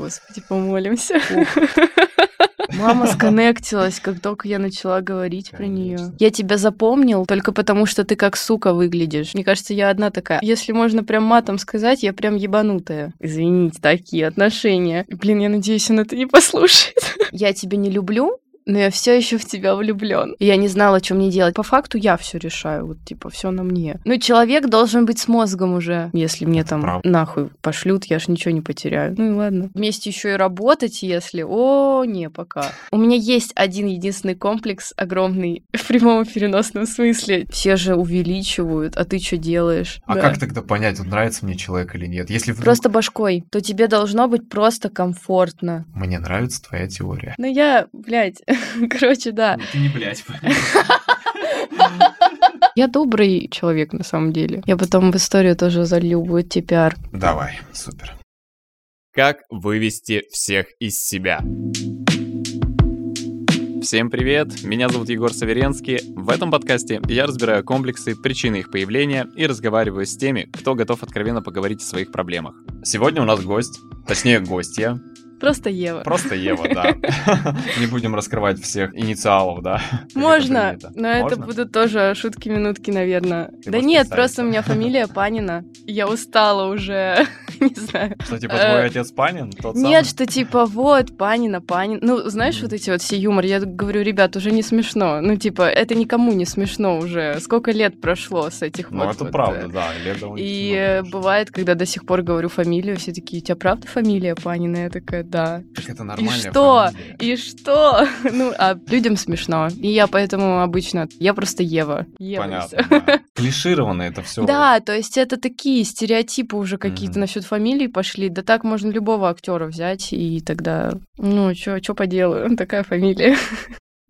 Господи, помолимся. Мама сконнектилась, как только я начала говорить про нее. Я тебя запомнил только потому, что ты как сука выглядишь. Мне кажется, я одна такая. Если можно прям матом сказать, я прям ебанутая. Извините, такие отношения. Блин, я надеюсь, он это не послушает. Я тебя не люблю, но я все еще в тебя влюблен. Я не знала, что мне делать. По факту я все решаю, вот типа все на мне. Ну, человек должен быть с мозгом уже. Если мне там Прав. нахуй пошлют, я ж ничего не потеряю. Ну и ладно. Вместе еще и работать, если. О, не, пока. У меня есть один единственный комплекс огромный в прямом и переносном смысле. Все же увеличивают, а ты что делаешь? А Да. как тогда понять, вот нравится мне человек или нет? Если вдруг Просто башкой, то тебе должно быть просто комфортно. мне нравится твоя теория. Ну я, блядь, короче, да. Ну, Ты не блядь. Я добрый человек, на самом деле. Я потом в историю тоже залью, будет TPR. Давай, супер. Как вывести всех из себя? Всем привет, меня зовут Егор Саверенский. В этом подкасте я разбираю комплексы, причины их появления и разговариваю с теми, кто готов откровенно поговорить о своих проблемах. Сегодня у нас гость, точнее гостья, Просто Ева. просто Ева, да. Не будем раскрывать всех инициалов, да. Можно, но это будут тоже шутки-минутки, наверное. Да нет, просто у меня фамилия Панина. Я устала уже, не знаю. Что, типа, Э, твой отец Панин? Тот Нет, что типа вот, Панина, Панин. Ну, знаешь, вот эти вот все юмор. Я говорю, ребят, уже не смешно. Ну, типа, это никому не смешно уже. Сколько лет прошло с этих Ну, вот... это вот, правда, э, да. лет И э, бывает, когда до сих пор говорю фамилию, все такие, у тебя правда фамилия Панина? Я такая, да. Так это И что? И что? Ну, а людям смешно. И я поэтому обычно... Я просто Ева. Понятно. Клишировано это все. Да, то есть это такие стереотипы уже какие-то насчет фамилии пошли. Да так можно любого актера взять, и тогда, ну, что поделаю, такая фамилия.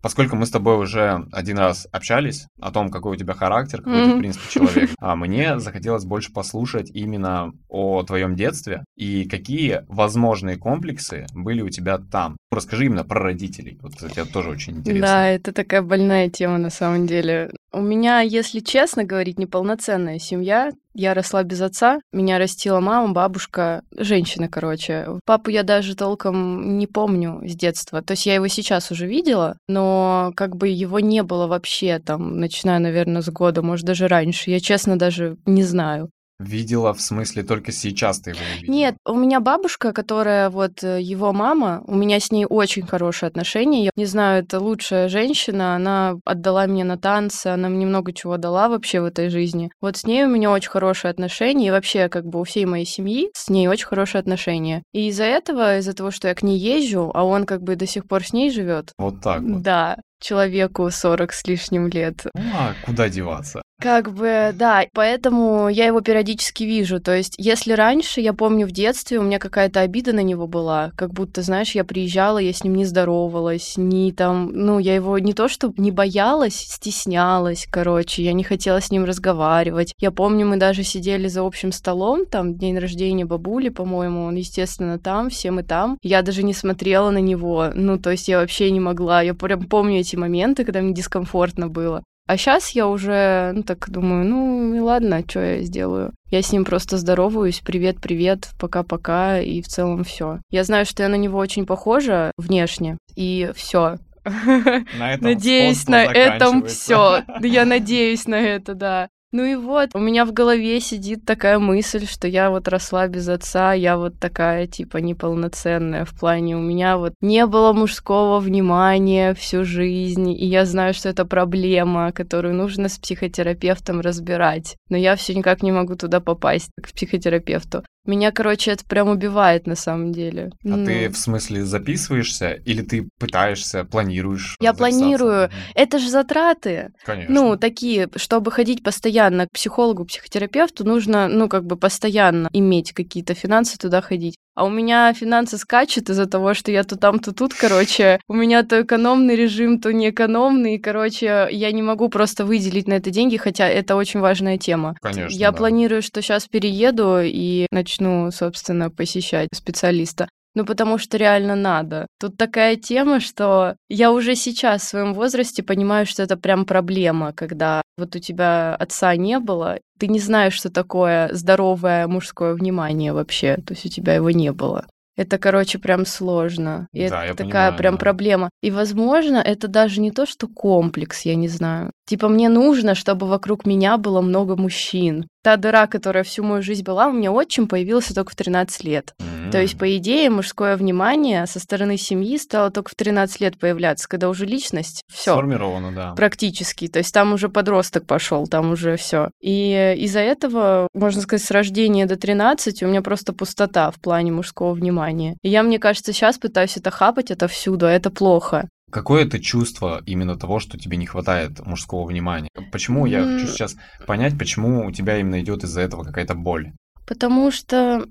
Поскольку мы с тобой уже один раз общались о том, какой у тебя характер, какой ты, Мгм. в принципе, человек, а мне захотелось больше послушать именно о твоем детстве и какие возможные комплексы были у тебя там. Расскажи именно про родителей. Вот это тоже очень интересно. Да, это такая больная тема на самом деле. У меня, если честно говорить, неполноценная семья. Я росла без отца, меня растила мама, бабушка, женщина, короче. Папу я даже толком не помню с детства. То есть я его сейчас уже видела, но как бы его не было вообще там, начиная, наверное, с года, может, даже раньше. Я, честно, даже не знаю. Видела, в смысле, только сейчас ты его увидела? Нет, у меня бабушка, которая вот э, его мама, у меня с ней очень хорошие отношения. Я не знаю, это лучшая женщина, она отдала меня на танцы, она мне много чего дала вообще в этой жизни. Вот с ней у меня очень хорошие отношения, и вообще как бы у всей моей семьи с ней очень хорошие отношения. И из-за этого, из-за того, что я к ней езжу, а он как бы до сих пор с ней живет, Вот так вот. да, человеку 40 с лишним лет. Ну, а куда деваться? Как бы, да, поэтому я его периодически вижу. То есть, если раньше, я помню в детстве, у меня какая-то обида на него была, как будто, знаешь, я приезжала, я с ним не здоровалась, не там, ну, я его не то, что не боялась, стеснялась, короче, я не хотела с ним разговаривать. Я помню, мы даже сидели за общим столом, там, день рождения бабули, по-моему, он, естественно, там, все мы там. Я даже не смотрела на него, ну, то есть я вообще не могла. Я прям помню эти моменты, когда мне дискомфортно было. А сейчас я уже, ну так думаю, ну и ладно, что я сделаю. Я с ним просто здороваюсь, привет-привет, пока-пока, и в целом все. Я знаю, что я на него очень похожа внешне, и все. На этом Надеюсь, на этом все. Я надеюсь на это, да. Ну и вот, у меня в голове сидит такая мысль, что я вот росла без отца, я вот такая, типа, неполноценная в плане, у меня вот не было мужского внимания всю жизнь, и я знаю, что это проблема, которую нужно с психотерапевтом разбирать. Но я все никак не могу туда попасть, к психотерапевту. Меня, короче, это прям убивает на самом деле. А Ну, ты в смысле записываешься или ты пытаешься, планируешь? Я планирую. Мгм. Это же затраты. Конечно. Ну, такие, чтобы ходить постоянно к психологу, психотерапевту, нужно, ну, как бы постоянно иметь какие-то финансы туда ходить. А у меня финансы скачут из-за того, что я то там, то тут, короче. У меня то экономный режим, то не экономный. Короче, я не могу просто выделить на это деньги, хотя это очень важная тема. Конечно, Я да. планирую, что сейчас перееду и начну, собственно, посещать специалиста. Ну, потому что реально надо. Тут такая тема, что я уже сейчас в своем возрасте понимаю, что это прям проблема, когда вот у тебя отца не было, ты не знаешь, что такое здоровое мужское внимание вообще, то есть у тебя его не было. Это, короче, прям сложно. И Да, я это такая понимаю, прям да. проблема. И, возможно, это даже не то, что комплекс, я не знаю. Типа, мне нужно, чтобы вокруг меня было много мужчин. Та дыра, которая всю мою жизнь была, у меня отчим появился только в 13 лет. То есть, по идее, мужское внимание со стороны семьи стало только в 13 лет появляться, когда уже личность все Сформировано, да. практически. То есть там уже подросток пошел, там уже все. И из-за этого, можно сказать, с рождения до 13 у меня просто пустота в плане мужского внимания. И я, мне кажется, сейчас пытаюсь это хапать отовсюду, а это плохо. Какое это чувство именно того, что тебе не хватает мужского внимания? Почему я хочу сейчас понять, почему у тебя именно идет из-за этого какая-то боль? Потому что,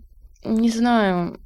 не знаю,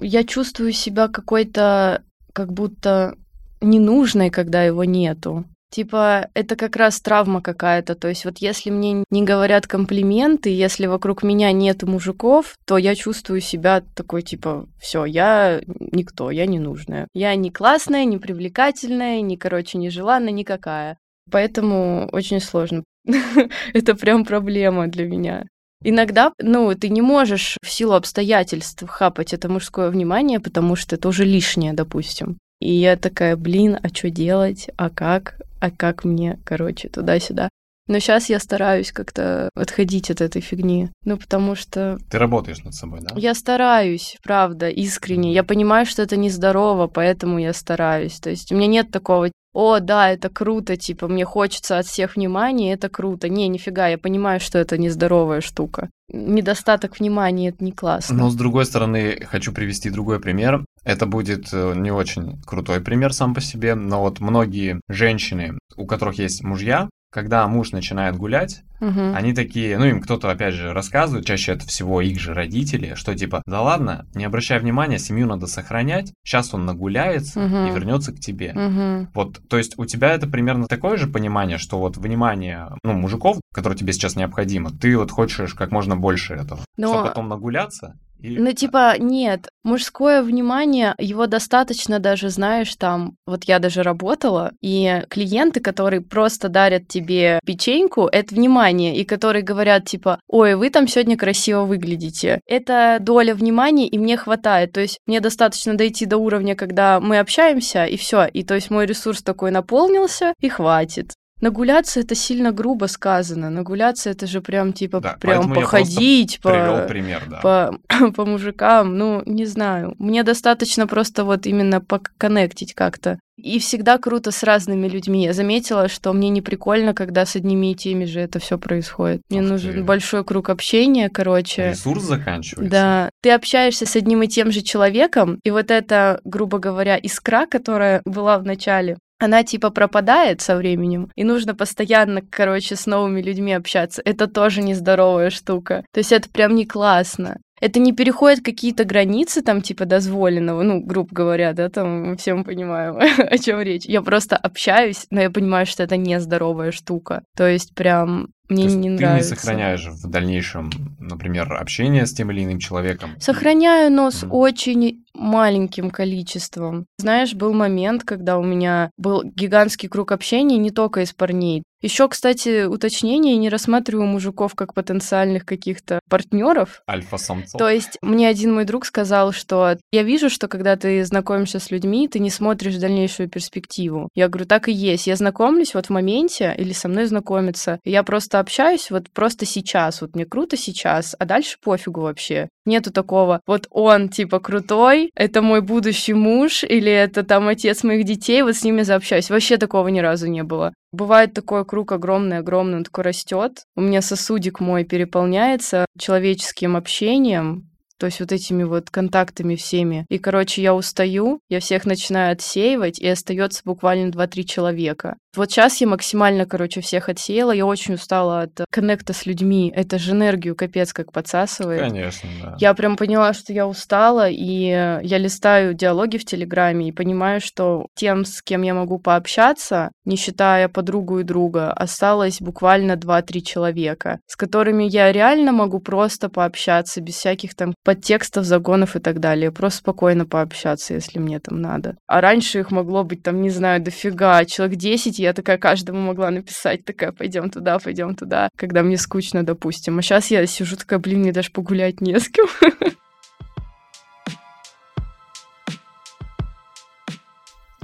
я чувствую себя какой-то как будто ненужной, когда его нету. Типа, это как раз травма какая-то. То есть вот если мне не говорят комплименты, если вокруг меня нет мужиков, то я чувствую себя такой, типа, все, я никто, я ненужная. Я не классная, не привлекательная, не, короче, не желанная, никакая. Поэтому очень сложно. Это прям проблема для меня. Иногда, ну, ты не можешь в силу обстоятельств хапать это мужское внимание, потому что это уже лишнее, допустим. И я такая, блин, а что делать? А как? А как мне, короче, туда-сюда? Но сейчас я стараюсь как-то отходить от этой фигни. Ну, потому что Ты работаешь над собой, да? я стараюсь, правда, искренне. Я понимаю, что это нездорово, поэтому я стараюсь. То есть у меня нет такого, о, да, это круто, типа, мне хочется от всех внимания, это круто. Не, нифига, я понимаю, что это нездоровая штука. Недостаток внимания — это не классно. Но с другой стороны, хочу привести другой пример. Это будет э, не очень крутой пример сам по себе, но вот многие женщины, у которых есть мужья, когда муж начинает гулять, Мгм. они такие, ну им кто-то опять же рассказывает, чаще это всего их же родители, что типа, да ладно, не обращай внимания, семью надо сохранять, сейчас он нагуляется Мгм. и вернется к тебе. Мгм. Вот, то есть у тебя это примерно такое же понимание, что вот внимание, ну, мужиков, которое тебе сейчас необходимо, ты вот хочешь как можно больше этого, Но- чтобы потом нагуляться и... Ну, типа, нет, мужское внимание, его достаточно даже, знаешь, там, вот я даже работала, и клиенты, которые просто дарят тебе печеньку, это внимание, и которые говорят, типа, ой, вы там сегодня красиво выглядите. Это доля внимания, и мне хватает. То есть мне достаточно дойти до уровня, когда мы общаемся, и все. И то есть мой ресурс такой наполнился, и хватит. Нагуляться это сильно грубо сказано. Нагуляться это же прям типа Да, прям походить, по пример, да. по, по мужикам, ну, не знаю. Мне достаточно просто вот именно поконнектить как-то. И всегда круто с разными людьми. Я заметила, что мне не прикольно, когда с одними и теми же это все происходит. Мне Ух нужен ты. большой круг общения, короче. Ресурс заканчивается. Да, ты общаешься с одним и тем же человеком, и вот эта, грубо говоря, искра, которая была в начале, она типа пропадает со временем, и нужно постоянно, короче, с новыми людьми общаться. Это тоже нездоровая штука. То есть это прям не классно. Это не переходит какие-то границы там типа дозволенного, ну, грубо говоря, да, там мы все мы понимаем, о чем речь. Я просто общаюсь, но я понимаю, что это нездоровая штука. То есть прям мне То не ты нравится. не сохраняешь в дальнейшем, например, общение с тем или иным человеком. Сохраняю, но с Мгм. очень маленьким количеством. Знаешь, был момент, когда у меня был гигантский круг общения не только из парней. Еще, кстати, уточнение, не рассматриваю мужиков как потенциальных каких-то партнеров. Альфа-самцов. То есть мне один мой друг сказал, что я вижу, что когда ты знакомишься с людьми, ты не смотришь дальнейшую перспективу. Я говорю, так и есть. Я знакомлюсь вот в моменте или со мной знакомятся. и Я просто общаюсь вот просто сейчас. Вот мне круто сейчас, а дальше пофигу вообще. Нету такого, вот он типа крутой, это мой будущий муж или это там отец моих детей, вот с ними заобщаюсь. Вообще такого ни разу не было. Бывает такой круг огромный-огромный, он такой растет. У меня сосудик мой переполняется человеческим общением, то есть вот этими вот контактами всеми. И, короче, я устаю, я всех начинаю отсеивать, и остается буквально 2-3 человека. Вот сейчас я максимально, короче, всех отсеяла. Я очень устала от коннекта с людьми. Это же энергию капец как подсасывает. Конечно, да. Я прям поняла, что я устала, и я листаю диалоги в Телеграме и понимаю, что тем, с кем я могу пообщаться, не считая подругу и друга, осталось буквально 2-3 человека, с которыми я реально могу просто пообщаться, без всяких там подтекстов, загонов и так далее. Просто спокойно пообщаться, если мне там надо. А раньше их могло быть там, не знаю, дофига, человек 10, я такая каждому могла написать, такая, пойдем туда, пойдем туда, когда мне скучно, допустим. А сейчас я сижу такая, блин, мне даже погулять не с кем.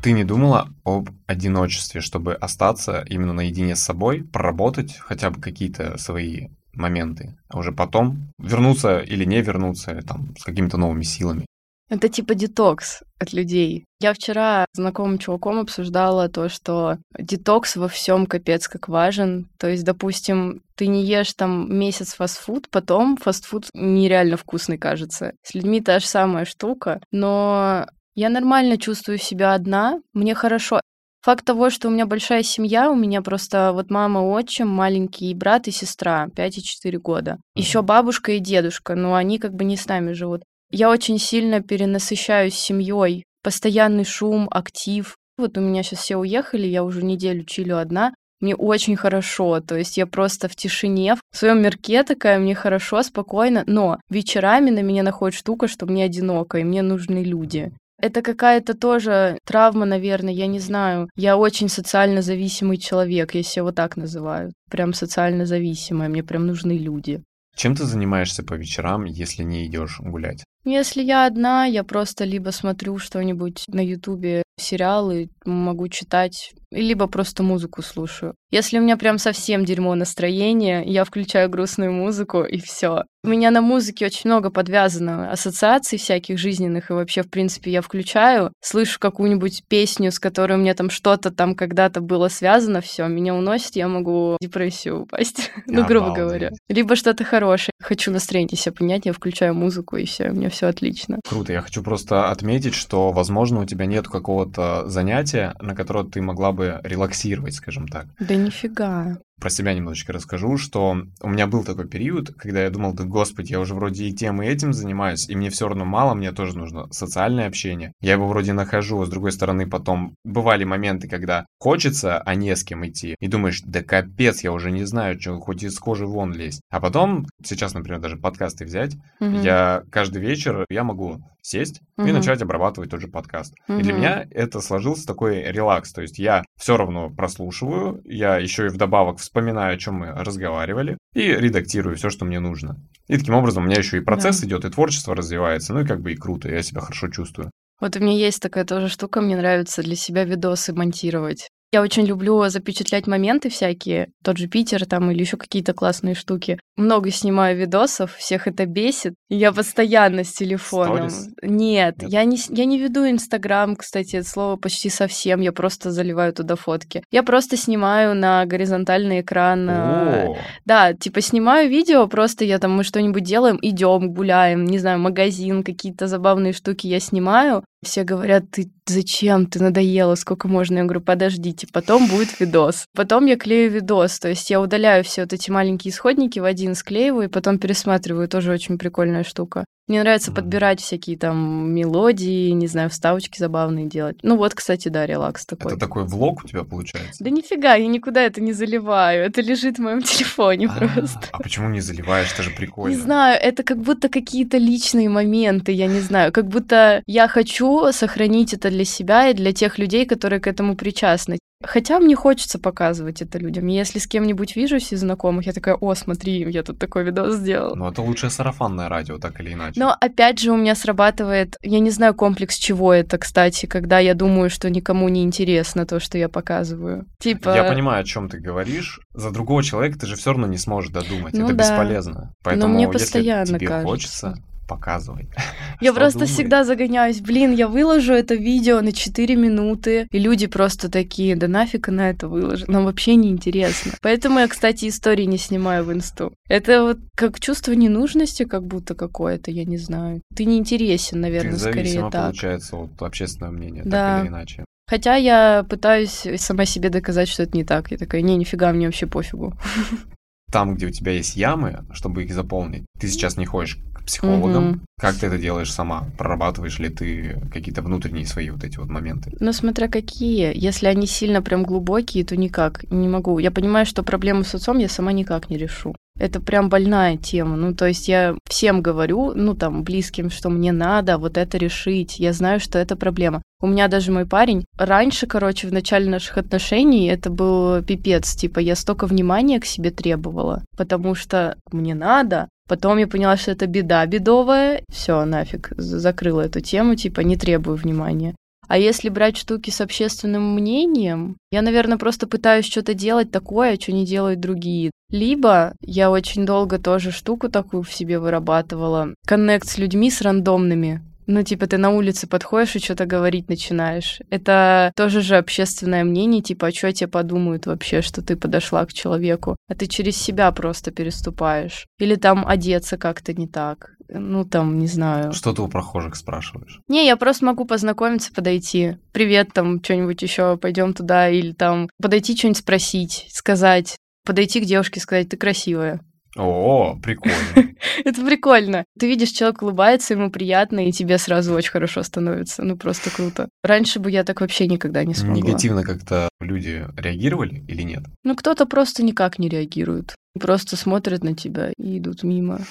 Ты не думала об одиночестве, чтобы остаться именно наедине с собой, проработать хотя бы какие-то свои моменты, а уже потом вернуться или не вернуться там, с какими-то новыми силами? Это типа детокс от людей. Я вчера с знакомым чуваком обсуждала то, что детокс во всем капец как важен. То есть, допустим, ты не ешь там месяц фастфуд, потом фастфуд нереально вкусный кажется. С людьми та же самая штука, но я нормально чувствую себя одна, мне хорошо. Факт того, что у меня большая семья, у меня просто вот мама, отчим, маленький брат и сестра, 5 и 4 года. Еще бабушка и дедушка, но они как бы не с нами живут. Я очень сильно перенасыщаюсь семьей, постоянный шум, актив. Вот у меня сейчас все уехали, я уже неделю чилю одна. Мне очень хорошо, то есть я просто в тишине, в своем мирке такая, мне хорошо, спокойно, но вечерами на меня находит штука, что мне одиноко, и мне нужны люди. Это какая-то тоже травма, наверное, я не знаю. Я очень социально зависимый человек, себя вот так называю. Прям социально зависимая, мне прям нужны люди. Чем ты занимаешься по вечерам, если не идешь гулять? Если я одна, я просто либо смотрю что-нибудь на Ютубе, сериалы, могу читать, либо просто музыку слушаю. Если у меня прям совсем дерьмо настроение, я включаю грустную музыку и все. У меня на музыке очень много подвязано ассоциаций всяких жизненных, и вообще, в принципе, я включаю, слышу какую-нибудь песню, с которой у меня там что-то там когда-то было связано, все, меня уносит, я могу в депрессию упасть, ну, грубо говоря. Либо что-то хорошее. Хочу настроение себе понять, я включаю музыку, и все, у меня все отлично. Круто, я хочу просто отметить, что, возможно, у тебя нет какого-то занятия, на которое ты могла бы релаксировать, скажем так. Да нифига про себя немножечко расскажу, что у меня был такой период, когда я думал, да господи, я уже вроде и тем, и этим занимаюсь, и мне все равно мало, мне тоже нужно социальное общение. Я его вроде нахожу, а с другой стороны потом бывали моменты, когда хочется, а не с кем идти, и думаешь, да капец, я уже не знаю, что хоть из кожи вон лезть. А потом, сейчас, например, даже подкасты взять, угу. я каждый вечер, я могу сесть угу. и начать обрабатывать тот же подкаст. Угу. И для меня это сложился такой релакс, то есть я все равно прослушиваю, я еще и вдобавок вспоминаю, о чем мы разговаривали, и редактирую все, что мне нужно. И таким образом у меня еще и процесс да. идет, и творчество развивается, ну и как бы и круто, я себя хорошо чувствую. Вот у меня есть такая тоже штука, мне нравится для себя видосы монтировать. Я очень люблю запечатлять моменты всякие, тот же Питер там или еще какие-то классные штуки. Много снимаю видосов, всех это бесит. Я постоянно с телефоном. Нет, Нет, я не я не веду Инстаграм, кстати, это слово почти совсем. Я просто заливаю туда фотки. Я просто снимаю на горизонтальный экран. Э, О. Да, типа снимаю видео, просто я там мы что-нибудь делаем, идем, гуляем, не знаю, магазин, какие-то забавные штуки я снимаю. Все говорят, ты зачем, ты надоела, сколько можно? Я говорю, подождите, потом будет видос. Потом я клею видос, то есть я удаляю все вот эти маленькие исходники в один, склеиваю и потом пересматриваю, тоже очень прикольная штука. Мне нравится подбирать всякие там мелодии, не знаю, вставочки забавные делать. Ну вот, кстати, да, релакс такой. Это такой влог у тебя получается? Да нифига, я никуда это не заливаю. Это лежит в моем телефоне а, просто. А почему не заливаешь? Это же прикольно. Не знаю, это как будто какие-то личные моменты, я не знаю. Как будто я хочу сохранить это для себя и для тех людей, которые к этому причастны. Хотя мне хочется показывать это людям. Если с кем-нибудь вижусь из знакомых, я такая, о, смотри, я тут такой видос сделал. Ну, это лучшее сарафанное радио, так или иначе. Но опять же у меня срабатывает, я не знаю, комплекс чего это, кстати, когда я думаю, что никому не интересно то, что я показываю. Типа... Я понимаю, о чем ты говоришь. За другого человека ты же все равно не сможешь додумать. Ну, это да. бесполезно. Поэтому, Но мне постоянно если тебе кажется. хочется, показывай. Я просто думаешь? всегда загоняюсь. Блин, я выложу это видео на 4 минуты, и люди просто такие, да нафиг на это выложу. Нам вообще не интересно. Поэтому я, кстати, истории не снимаю в инсту. Это вот как чувство ненужности как будто какое-то, я не знаю. Ты не интересен, наверное, Ты скорее так. получается от общественного мнения, да. так или иначе. Хотя я пытаюсь сама себе доказать, что это не так. Я такая, не, нифига, мне вообще пофигу. Там, где у тебя есть ямы, чтобы их заполнить, ты сейчас не ходишь психологом. Угу. Как ты это делаешь сама? Прорабатываешь ли ты какие-то внутренние свои вот эти вот моменты? Ну, смотря какие. Если они сильно прям глубокие, то никак. Не могу. Я понимаю, что проблему с отцом я сама никак не решу. Это прям больная тема. Ну, то есть я всем говорю, ну, там, близким, что мне надо вот это решить. Я знаю, что это проблема. У меня даже мой парень раньше, короче, в начале наших отношений это был пипец. Типа, я столько внимания к себе требовала, потому что мне надо, Потом я поняла, что это беда бедовая. Все, нафиг, закрыла эту тему, типа, не требую внимания. А если брать штуки с общественным мнением, я, наверное, просто пытаюсь что-то делать такое, что не делают другие. Либо я очень долго тоже штуку такую в себе вырабатывала. Коннект с людьми, с рандомными. Ну, типа, ты на улице подходишь и что-то говорить начинаешь. Это тоже же общественное мнение, типа, а что тебе подумают вообще, что ты подошла к человеку? А ты через себя просто переступаешь. Или там одеться как-то не так. Ну, там, не знаю. Что ты у прохожих спрашиваешь? Не, я просто могу познакомиться, подойти. Привет, там, что-нибудь еще, пойдем туда. Или там подойти что-нибудь спросить, сказать. Подойти к девушке, сказать, ты красивая. О, прикольно. Это прикольно. Ты видишь, человек улыбается, ему приятно, и тебе сразу очень хорошо становится. Ну, просто круто. Раньше бы я так вообще никогда не смогла. Негативно как-то люди реагировали или нет? Ну, кто-то просто никак не реагирует. Просто смотрят на тебя и идут мимо.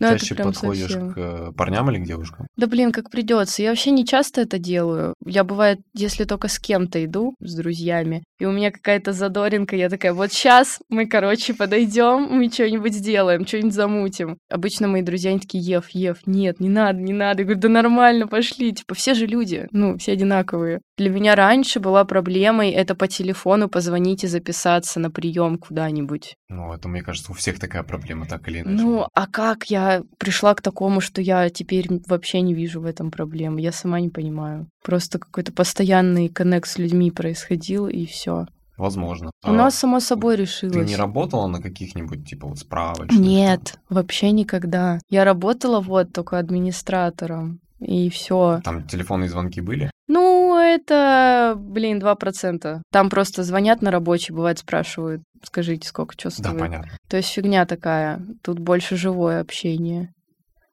Ну, это Чаще подходишь совсем. к э, парням или к девушкам? Да блин, как придется. Я вообще не часто это делаю. Я бывает, если только с кем-то иду, с друзьями, и у меня какая-то задоринка, я такая, вот сейчас мы, короче, подойдем, мы что-нибудь сделаем, что-нибудь замутим. Обычно мои друзья, они такие, Ев, Ев, нет, не надо, не надо. Я говорю, да нормально, пошли. Типа, все же люди, ну, все одинаковые. Для меня раньше была проблемой это по телефону позвонить и записаться на прием куда-нибудь. Ну, это, мне кажется, у всех такая проблема, так или иначе. Ну, а как я пришла к такому, что я теперь вообще не вижу в этом проблемы? Я сама не понимаю. Просто какой-то постоянный коннект с людьми происходил, и все. Возможно. У А нас само собой Ты решилось. не работала на каких-нибудь, типа, вот справочных? Нет, вообще никогда. Я работала вот только администратором. И все. Там телефонные звонки были? Ну, это, блин, 2%. Там просто звонят на рабочий, бывает, спрашивают, скажите, сколько, что Да, стоит. понятно. То есть фигня такая. Тут больше живое общение.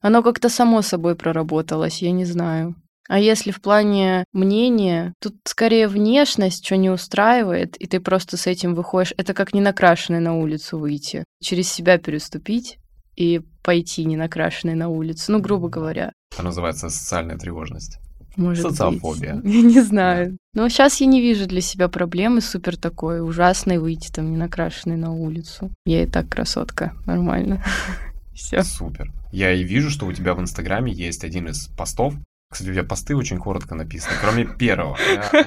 Оно как-то само собой проработалось, я не знаю. А если в плане мнения, тут скорее внешность, что не устраивает, и ты просто с этим выходишь. Это как не накрашенный на улицу выйти. Через себя переступить и пойти не накрашенной на улицу. Ну, грубо говоря. Это называется социальная тревожность. Может быть. Социофобия. Я не знаю. Но сейчас я не вижу для себя проблемы супер такой ужасной выйти там не накрашенной на улицу. Я и так красотка. Нормально. Все. Супер. Я и вижу, что у тебя в Инстаграме есть один из постов. Кстати, у тебя посты очень коротко написаны, кроме первого.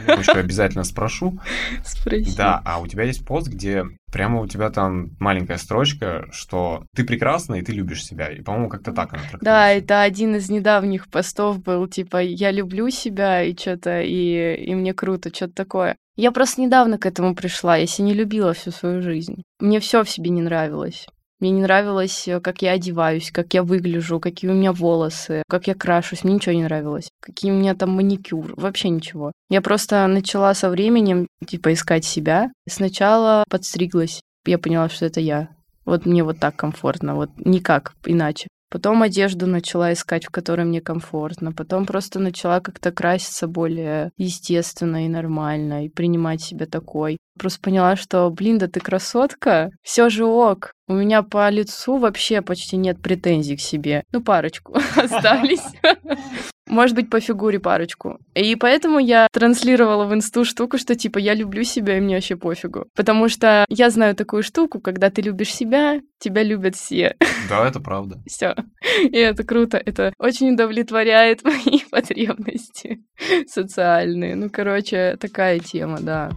Я обязательно спрошу. Спроси. Да, а у тебя есть пост, где прямо у тебя там маленькая строчка, что ты прекрасна и ты любишь себя. И, по-моему, как-то так она. Да, это один из недавних постов был, типа, я люблю себя и что-то, и, и мне круто, что-то такое. Я просто недавно к этому пришла, я себя не любила всю свою жизнь. Мне все в себе не нравилось. Мне не нравилось, э, как я одеваюсь, как я выгляжу, какие у меня волосы, как я крашусь. Мне ничего не нравилось. Какие у меня там маникюр. Вообще ничего. Я просто начала со временем, типа, искать себя. Сначала подстриглась. Я поняла, что это я. Вот мне вот так комфортно, вот никак иначе. Потом одежду начала искать, в которой мне комфортно. Потом просто начала как-то краситься более естественно и нормально, и принимать себя такой. Просто поняла, что, блин, да ты красотка, все же ок. У меня по лицу вообще почти нет претензий к себе. Ну, парочку остались. Может быть, по фигуре парочку. И поэтому я транслировала в инсту штуку, что типа я люблю себя, и мне вообще пофигу. Потому что я знаю такую штуку, когда ты любишь себя, тебя любят все. Да, это правда. Все. И это круто. Это очень удовлетворяет мои потребности социальные. Ну, короче, такая тема, да.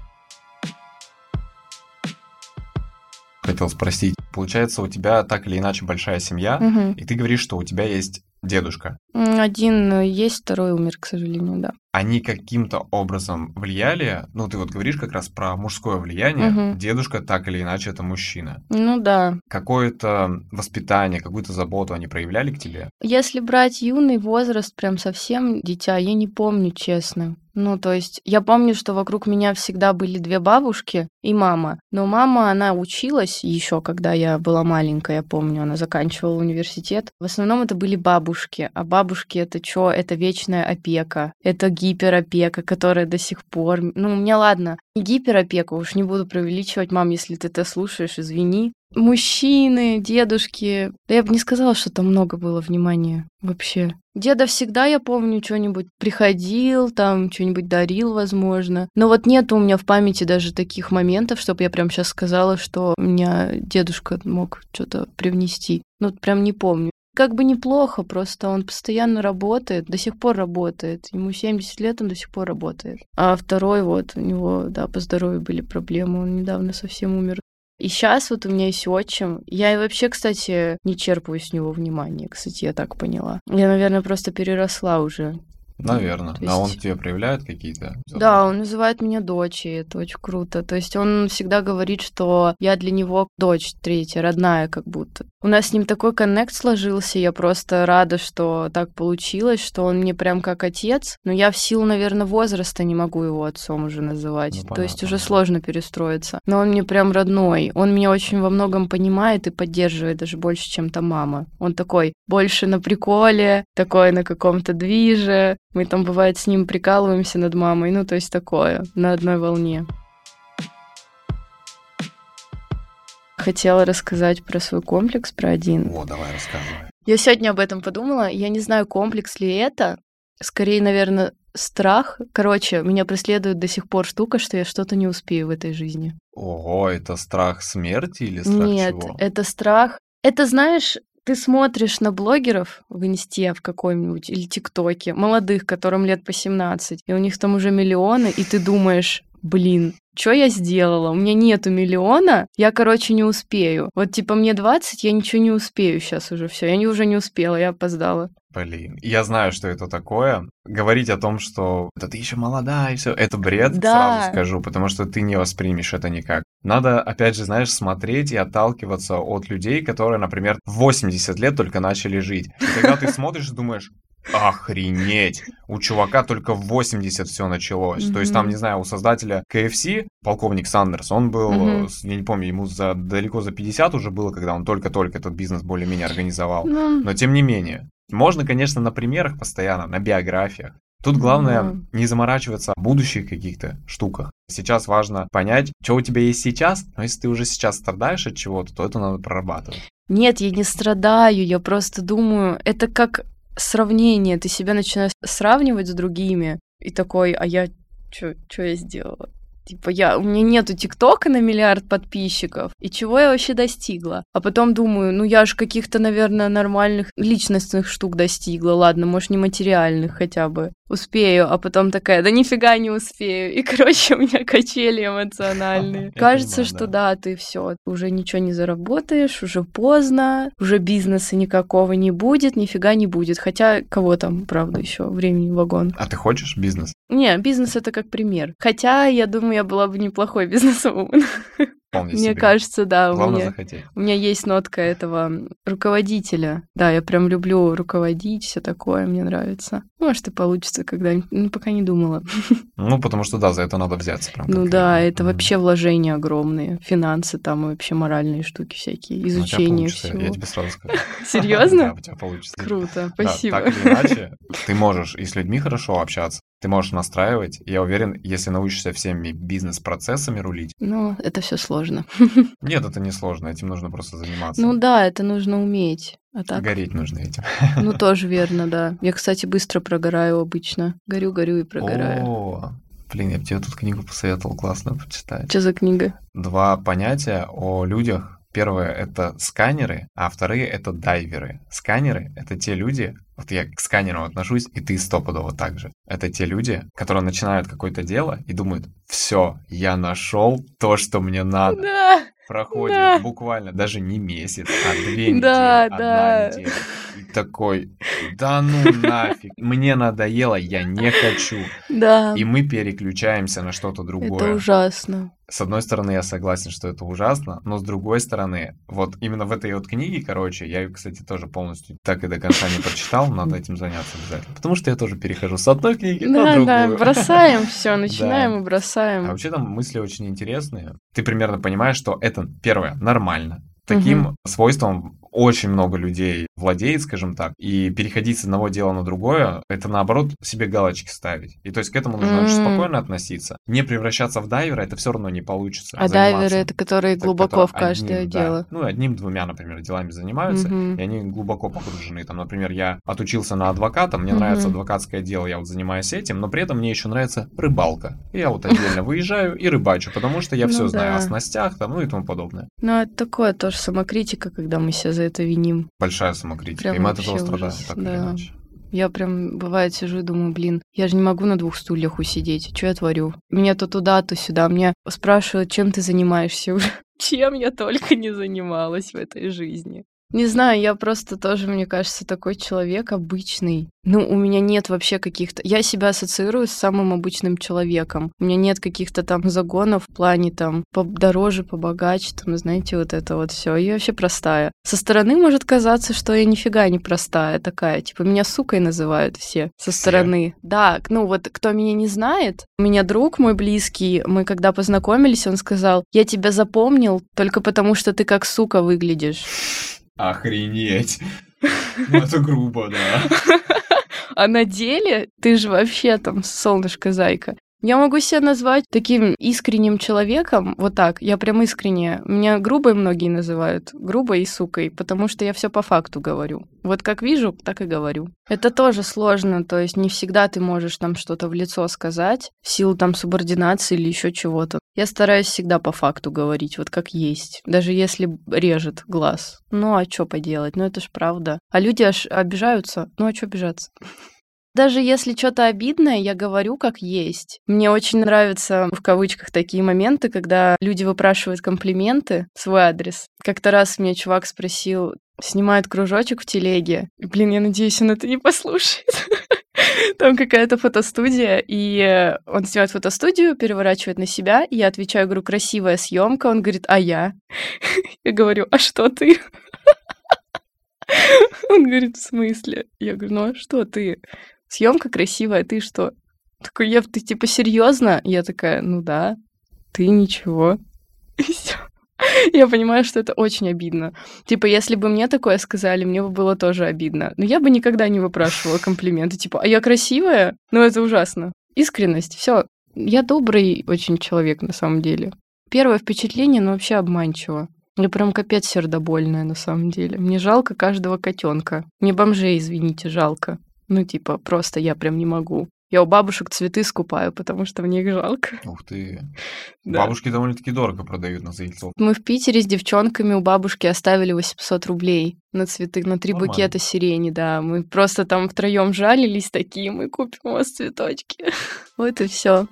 Хотел спросить, получается, у тебя так или иначе большая семья, Мгм. и ты говоришь, что у тебя есть дедушка. Один есть, второй умер, к сожалению, да. Они каким-то образом влияли, ну, ты вот говоришь как раз про мужское влияние, Мгм. дедушка так или иначе это мужчина. Ну да. Какое-то воспитание, какую-то заботу они проявляли к тебе? Если брать юный возраст, прям совсем дитя, я не помню, честно. Ну, то есть, я помню, что вокруг меня всегда были две бабушки и мама. Но мама, она училась еще, когда я была маленькая, я помню, она заканчивала университет. В основном это были бабушки. А бабушки это что? Это вечная опека. Это гиперопека, которая до сих пор... Ну, у меня, ладно, не гиперопека, уж не буду преувеличивать, мам, если ты это слушаешь, извини. Мужчины, дедушки. Да я бы не сказала, что там много было внимания вообще. Деда всегда, я помню, что-нибудь приходил, там что-нибудь дарил, возможно. Но вот нет у меня в памяти даже таких моментов, чтобы я прям сейчас сказала, что у меня дедушка мог что-то привнести. Ну, прям не помню. Как бы неплохо, просто он постоянно работает, до сих пор работает. Ему 70 лет, он до сих пор работает. А второй вот, у него, да, по здоровью были проблемы, он недавно совсем умер. И сейчас вот у меня есть отчим. Я и вообще, кстати, не черпаю с него внимания, кстати, я так поняла. Я, наверное, просто переросла уже Наверное. есть... А он тебе проявляет какие-то? Да, он называет меня дочь, и это очень круто. То есть он всегда говорит, что я для него дочь третья, родная как будто. У нас с ним такой коннект сложился, я просто рада, что так получилось, что он мне прям как отец, но я в силу, наверное, возраста не могу его отцом уже называть. Ну, понятно, То есть уже сложно перестроиться. Но он мне прям родной. Он меня очень во многом понимает и поддерживает даже больше, чем та мама. Он такой больше на приколе, такой на каком-то движе, мы там, бывает, с ним прикалываемся над мамой, ну, то есть такое, на одной волне. Хотела рассказать про свой комплекс, про один. О, давай рассказывай. Я сегодня об этом подумала. Я не знаю, комплекс ли это. Скорее, наверное, страх. Короче, меня преследует до сих пор штука, что я что-то не успею в этой жизни. Ого, это страх смерти или страх Нет, чего? это страх... Это, знаешь, ты смотришь на блогеров в Инсте в какой-нибудь или ТикТоке, молодых, которым лет по 17, и у них там уже миллионы, и ты думаешь, блин, что я сделала? У меня нету миллиона, я, короче, не успею. Вот, типа, мне 20, я ничего не успею сейчас уже все. Я не, уже не успела, я опоздала. Блин, я знаю, что это такое. Говорить о том, что да ты еще молодая и все, это бред, да. сразу скажу, потому что ты не воспримешь это никак. Надо, опять же, знаешь, смотреть и отталкиваться от людей, которые, например, в 80 лет только начали жить. И когда ты смотришь и думаешь, Охренеть! У чувака только в 80 все началось. Mm-hmm. То есть там, не знаю, у создателя KFC, полковник Сандерс, он был, mm-hmm. я не помню, ему за далеко за 50 уже было, когда он только-только этот бизнес более-менее организовал. Mm-hmm. Но тем не менее, можно, конечно, на примерах постоянно, на биографиях. Тут главное mm-hmm. не заморачиваться о будущих каких-то штуках. Сейчас важно понять, что у тебя есть сейчас, но если ты уже сейчас страдаешь от чего-то, то это надо прорабатывать. Нет, я не страдаю, я просто думаю, это как сравнение, ты себя начинаешь сравнивать с другими, и такой, а я что я сделала? Типа, я, у меня нету ТикТока на миллиард подписчиков, и чего я вообще достигла? А потом думаю, ну я же каких-то, наверное, нормальных личностных штук достигла, ладно, может, не материальных хотя бы успею, а потом такая, да нифига не успею. И, короче, у меня качели эмоциональные. Кажется, что да, ты все, уже ничего не заработаешь, уже поздно, уже бизнеса никакого не будет, нифига не будет. Хотя кого там, правда, еще времени вагон. А ты хочешь бизнес? Не, бизнес это как пример. Хотя, я думаю, я была бы неплохой бизнесвумен. Вполне Мне себе. кажется, да. Главное у меня, захотеть. У меня есть нотка этого руководителя. Да, я прям люблю руководить, все такое, мне нравится. Может, и получится когда-нибудь. Ну, пока не думала. Ну, потому что, да, за это надо взяться. Прям ну да, это вообще вложения огромные. Финансы там и вообще моральные штуки всякие. Ну, Изучение всего. всего. Я тебе сразу скажу. Серьезно? Да, у тебя получится. Круто, спасибо. так или иначе, ты можешь и с людьми хорошо общаться, ты можешь настраивать. Я уверен, если научишься всеми бизнес-процессами рулить. Ну, это все сложно. Нет, это не сложно, этим нужно просто заниматься. Ну да, это нужно уметь. А так? Гореть нужно этим. Ну, тоже верно, да. Я, кстати, быстро прогораю обычно. Горю, горю и прогораю. О, блин, я бы тебе тут книгу посоветовал, классно почитать. Что за книга? Два понятия о людях. Первое — это сканеры, а вторые — это дайверы. Сканеры — это те люди, вот я к сканерам отношусь, и ты стопудово так же. Это те люди, которые начинают какое-то дело и думают, все, я нашел то, что мне надо. Да. Проходит Да. буквально даже не месяц, а две недели, Да, одна да. неделя. И такой, да ну нафиг, мне надоело, я не хочу. Да. И мы переключаемся на что-то другое. Это ужасно. С одной стороны, я согласен, что это ужасно, но с другой стороны, вот именно в этой вот книге, короче, я ее, кстати, тоже полностью так и до конца не прочитал, надо этим заняться обязательно. Потому что я тоже перехожу с одной книги на Да, другую. да, бросаем все, начинаем Да. и бросаем. А вообще там мысли очень интересные. Ты примерно понимаешь, что это, первое, нормально. Таким свойством очень много людей владеет, скажем так, и переходить с одного дела на другое, это наоборот себе галочки ставить. И то есть к этому нужно очень М. спокойно относиться. Не превращаться в дайвера, это все равно не получится. А заниматься. дайверы это которые Это глубоко в каждое одним, да. дело. Ну, одним-двумя, например, делами занимаются, Мгм. и они глубоко погружены. Там, например, я отучился на адвоката, мне Мгм. нравится адвокатское дело, я вот занимаюсь этим, но при этом мне еще нравится рыбалка. И я вот отдельно выезжаю и рыбачу, потому что я Ну все знаю да. о снастях там, ну и тому подобное. Ну, это такое тоже самокритика, когда мы себя за это виним. Большая самокритика, Прям и мы от этого страдаем, ужас, так или да. иначе. Я прям, бывает, сижу и думаю, блин, я же не могу на двух стульях усидеть. Что я творю? Меня то туда, то сюда. Меня спрашивают, чем ты занимаешься. Чем я только не занималась в этой жизни. Не знаю, я просто тоже, мне кажется, такой человек обычный. Ну, у меня нет вообще каких-то... Я себя ассоциирую с самым обычным человеком. У меня нет каких-то там загонов в плане там подороже, побогаче, там, знаете, вот это вот все. Я вообще простая. Со стороны может казаться, что я нифига не простая такая. Типа, меня сукой называют все со Все? стороны. Да, ну вот кто меня не знает, у меня друг мой близкий, мы когда познакомились, он сказал, я тебя запомнил только потому, что ты как сука выглядишь. Охренеть. Ну, это грубо, да. А на деле ты же вообще там солнышко-зайка. Я могу себя назвать таким искренним человеком, вот так, я прям искренне. Меня грубой многие называют, грубой и сукой, потому что я все по факту говорю. Вот как вижу, так и говорю. Это тоже сложно, то есть не всегда ты можешь там что-то в лицо сказать, в силу там субординации или еще чего-то. Я стараюсь всегда по факту говорить, вот как есть, даже если режет глаз. Ну а что поделать, ну это ж правда. А люди аж обижаются, ну а что обижаться? Даже если что-то обидное, я говорю как есть. Мне очень нравятся, в кавычках, такие моменты, когда люди выпрашивают комплименты в свой адрес. Как-то раз меня чувак спросил, снимает кружочек в телеге. Блин, я надеюсь, он это не послушает. Там какая-то фотостудия, и э, он снимает фотостудию, переворачивает на себя, и я отвечаю, говорю, красивая съемка. Он говорит, а я? Я говорю, а что ты? Он говорит, в смысле? Я говорю, ну а что ты? Съемка красивая, ты что? Такой, я, ты типа серьезно? Я такая, ну да, ты ничего. И все. Я понимаю, что это очень обидно. Типа, если бы мне такое сказали, мне бы было тоже обидно. Но я бы никогда не выпрашивала комплименты. Типа, а я красивая? Ну, это ужасно. Искренность, все. Я добрый очень человек на самом деле. Первое впечатление, ну, вообще обманчиво. Я прям капец сердобольная на самом деле. Мне жалко каждого котенка. Мне бомжей, извините, жалко. Ну, типа, просто я прям не могу. Я у бабушек цветы скупаю, потому что мне их жалко. Ух ты. Да. Бабушки довольно-таки дорого продают на заильцов. Мы в Питере с девчонками у бабушки оставили 800 рублей на цветы, на три Нормально. букета сирени, да. Мы просто там втроем жалились такие, мы купим у вас цветочки. Вот и все.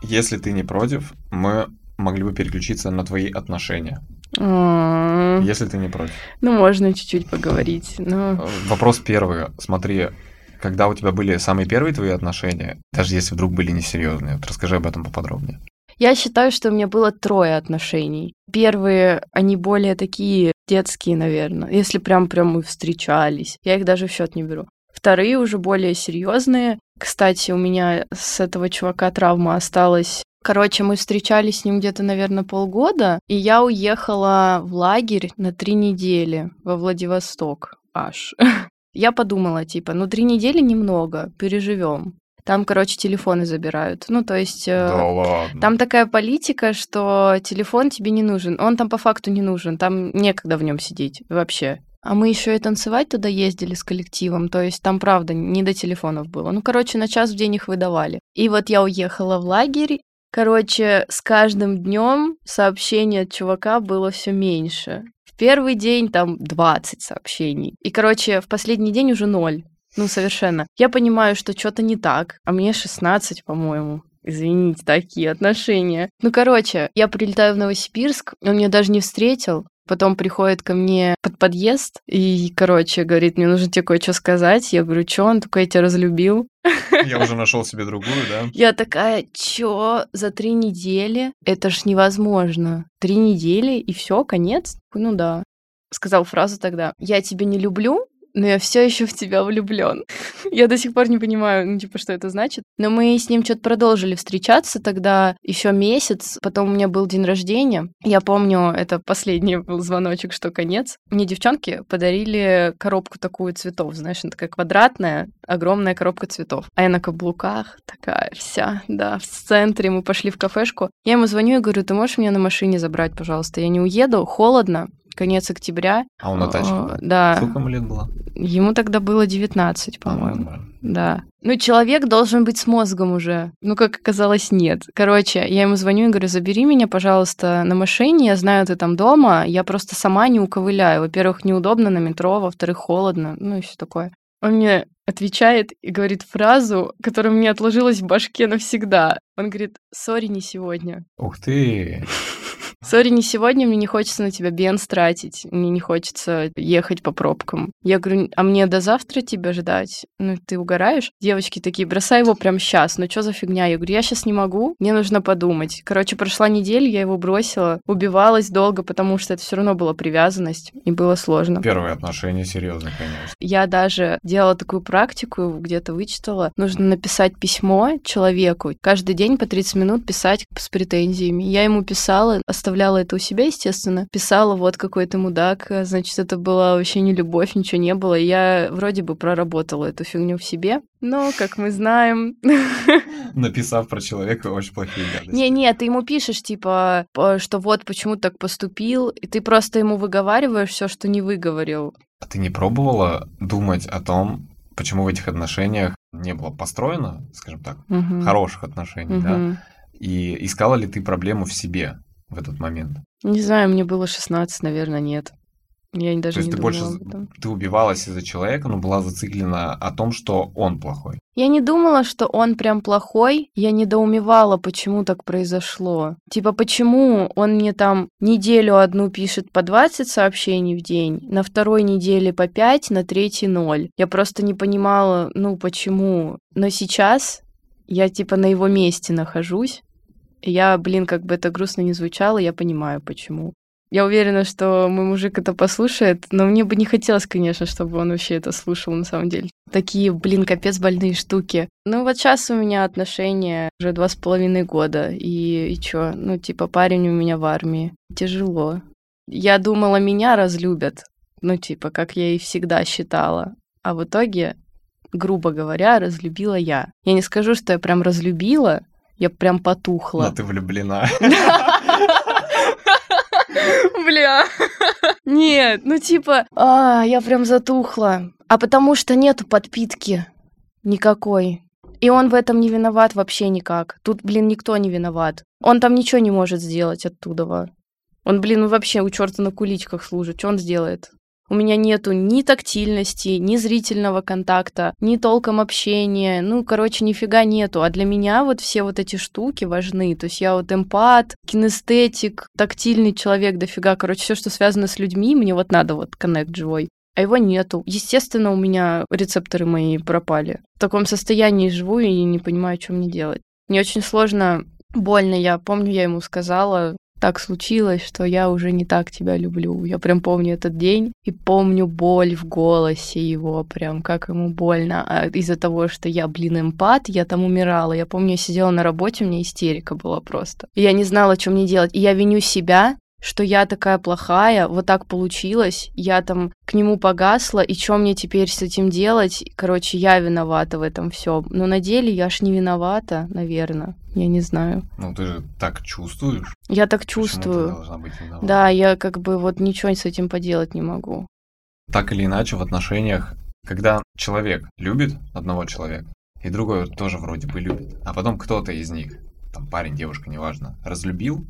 Если ты не против, мы могли бы переключиться на твои отношения. Если ты не против. Ну, можно чуть-чуть поговорить. Но Э, Вопрос первый. Смотри, когда у тебя были самые первые твои отношения, даже если вдруг были несерьезные, вот расскажи об этом поподробнее. я считаю, что у меня было трое отношений. Первые, они более такие детские, наверное. Если прям прям мы встречались. Я их даже в счет не беру. Вторые уже более серьезные. Кстати, у меня с этого чувака травма осталась. Короче, мы встречались с ним где-то, наверное, полгода, и я уехала в лагерь на три недели во Владивосток аж. Я подумала, типа, ну три недели немного, переживем. Там, короче, телефоны забирают. Ну, то есть... э, Да ладно. там такая политика, что телефон тебе не нужен. Он там по факту не нужен. Там некогда в нем сидеть вообще. А мы еще и танцевать туда ездили с коллективом. То есть там, правда, не до телефонов было. Ну, короче, на час в день их выдавали. И вот я уехала в лагерь. Короче, с каждым днем сообщений от чувака было все меньше. В первый день там 20 сообщений. И, короче, в последний день уже ноль. Ну, совершенно. Я понимаю, что что-то не так, а мне 16, по-моему. Извините, такие отношения. Ну, короче, я прилетаю в Новосибирск, он меня даже не встретил. Потом приходит ко мне под подъезд и, короче, говорит, мне нужно тебе кое-что сказать. Я говорю, что? Он такой, я тебя разлюбил. Я уже нашел себе другую, да? Я такая, чё, за три недели? Это ж невозможно. Три недели и все, конец? Ну да. Сказал фразу тогда, я тебя не люблю, но я все еще в тебя влюблен. я до сих пор не понимаю, ну, типа, что это значит. Но мы с ним что-то продолжили встречаться тогда еще месяц. Потом у меня был день рождения. Я помню, это последний был звоночек, что конец. Мне девчонки подарили коробку такую цветов, знаешь, она такая квадратная, огромная коробка цветов. А я на каблуках такая вся, да, в центре. Мы пошли в кафешку. Я ему звоню и говорю, ты можешь меня на машине забрать, пожалуйста? Я не уеду, холодно. Конец октября. А он на тачке? Э, Да. Сколько ему лет было? Ему тогда было 19, А, по-моему. Да. Ну, человек должен быть с мозгом уже. Ну, как оказалось, нет. Короче, я ему звоню и говорю, забери меня, пожалуйста, на машине, я знаю, ты там дома, я просто сама не уковыляю. Во-первых, неудобно на метро, во-вторых, холодно, ну и все такое. Он мне отвечает и говорит фразу, которая мне отложилась в башке навсегда. Он говорит, сори, не сегодня. Ух ты! Сори, не сегодня, мне не хочется на тебя бенз тратить, мне не хочется ехать по пробкам. Я говорю, а мне до завтра тебя ждать? Ну, ты угораешь? Девочки такие, бросай его прямо сейчас, ну что за фигня? Я говорю, я сейчас не могу, мне нужно подумать. Короче, прошла неделя, я его бросила, убивалась долго, потому что это все равно была привязанность, и было сложно. Первые отношения серьезно, конечно. Я даже делала такую практику, где-то вычитала. Нужно написать письмо человеку. Каждый день по 30 минут писать с претензиями. Я ему писала, оставляла это у себя, естественно. Писала, вот какой ты мудак. Значит, это была вообще не любовь, ничего не было. И Я вроде бы проработала эту фигню в себе. Но, как мы знаем... Написав про человека очень плохие гадости. Не-не, ты ему пишешь, типа, что вот почему так поступил, и ты просто ему выговариваешь все, что не выговорил. А ты не пробовала думать о том, почему в этих отношениях не было построено, скажем так, Мгм. хороших отношений, да? Мгм. И искала ли ты проблему в себе в этот момент? Не знаю, мне было 16, наверное, нет. Я даже То есть не ты больше об этом. ты убивалась из-за человека, но была зациклена о том, что он плохой. Я не думала, что он прям плохой. Я недоумевала, почему так произошло. Типа, почему он мне там неделю одну пишет по 20 сообщений в день, на второй неделе по 5, на третьей 0. Я просто не понимала, ну, почему. Но сейчас я типа на его месте нахожусь. Я, блин, как бы это грустно не звучало, я понимаю, почему. Я уверена, что мой мужик это послушает, но мне бы не хотелось, конечно, чтобы он вообще это слушал на самом деле. Такие, блин, капец больные штуки. Ну вот сейчас у меня отношения уже два с половиной года, и, и чё? Ну типа парень у меня в армии. Тяжело. Я думала, меня разлюбят, ну типа, как я и всегда считала. А в итоге, грубо говоря, разлюбила я. Я не скажу, что я прям разлюбила, я прям потухла. Но ты влюблена. Бля. Нет, ну типа, а, я прям затухла. А потому что нету подпитки никакой. И он в этом не виноват вообще никак. Тут, блин, никто не виноват. Он там ничего не может сделать оттуда. Он, блин, вообще у черта на куличках служит. Что он сделает? У меня нету ни тактильности, ни зрительного контакта, ни толком общения. Ну, короче, нифига нету. А для меня вот все вот эти штуки важны. То есть я вот эмпат, кинестетик, тактильный человек дофига. Короче, все, что связано с людьми, мне вот надо вот коннект живой. А его нету. Естественно, у меня рецепторы мои пропали. В таком состоянии живу и не понимаю, что мне делать. Мне очень сложно, больно. Я помню, я ему сказала, так случилось, что я уже не так тебя люблю. Я прям помню этот день и помню боль в голосе его, прям как ему больно. А из-за того, что я, блин, эмпат, я там умирала. Я помню, я сидела на работе, у меня истерика была просто. И я не знала, что мне делать. И я виню себя, что я такая плохая, вот так получилось, я там к нему погасла, и что мне теперь с этим делать? Короче, я виновата в этом все. Но на деле я ж не виновата, наверное. Я не знаю. Ну ты же так чувствуешь. Я так Почему чувствую. должна быть виновата? Да, я как бы вот ничего с этим поделать не могу. Так или иначе в отношениях, когда человек любит одного человека, и другой тоже вроде бы любит, а потом кто-то из них, там парень, девушка, неважно, разлюбил,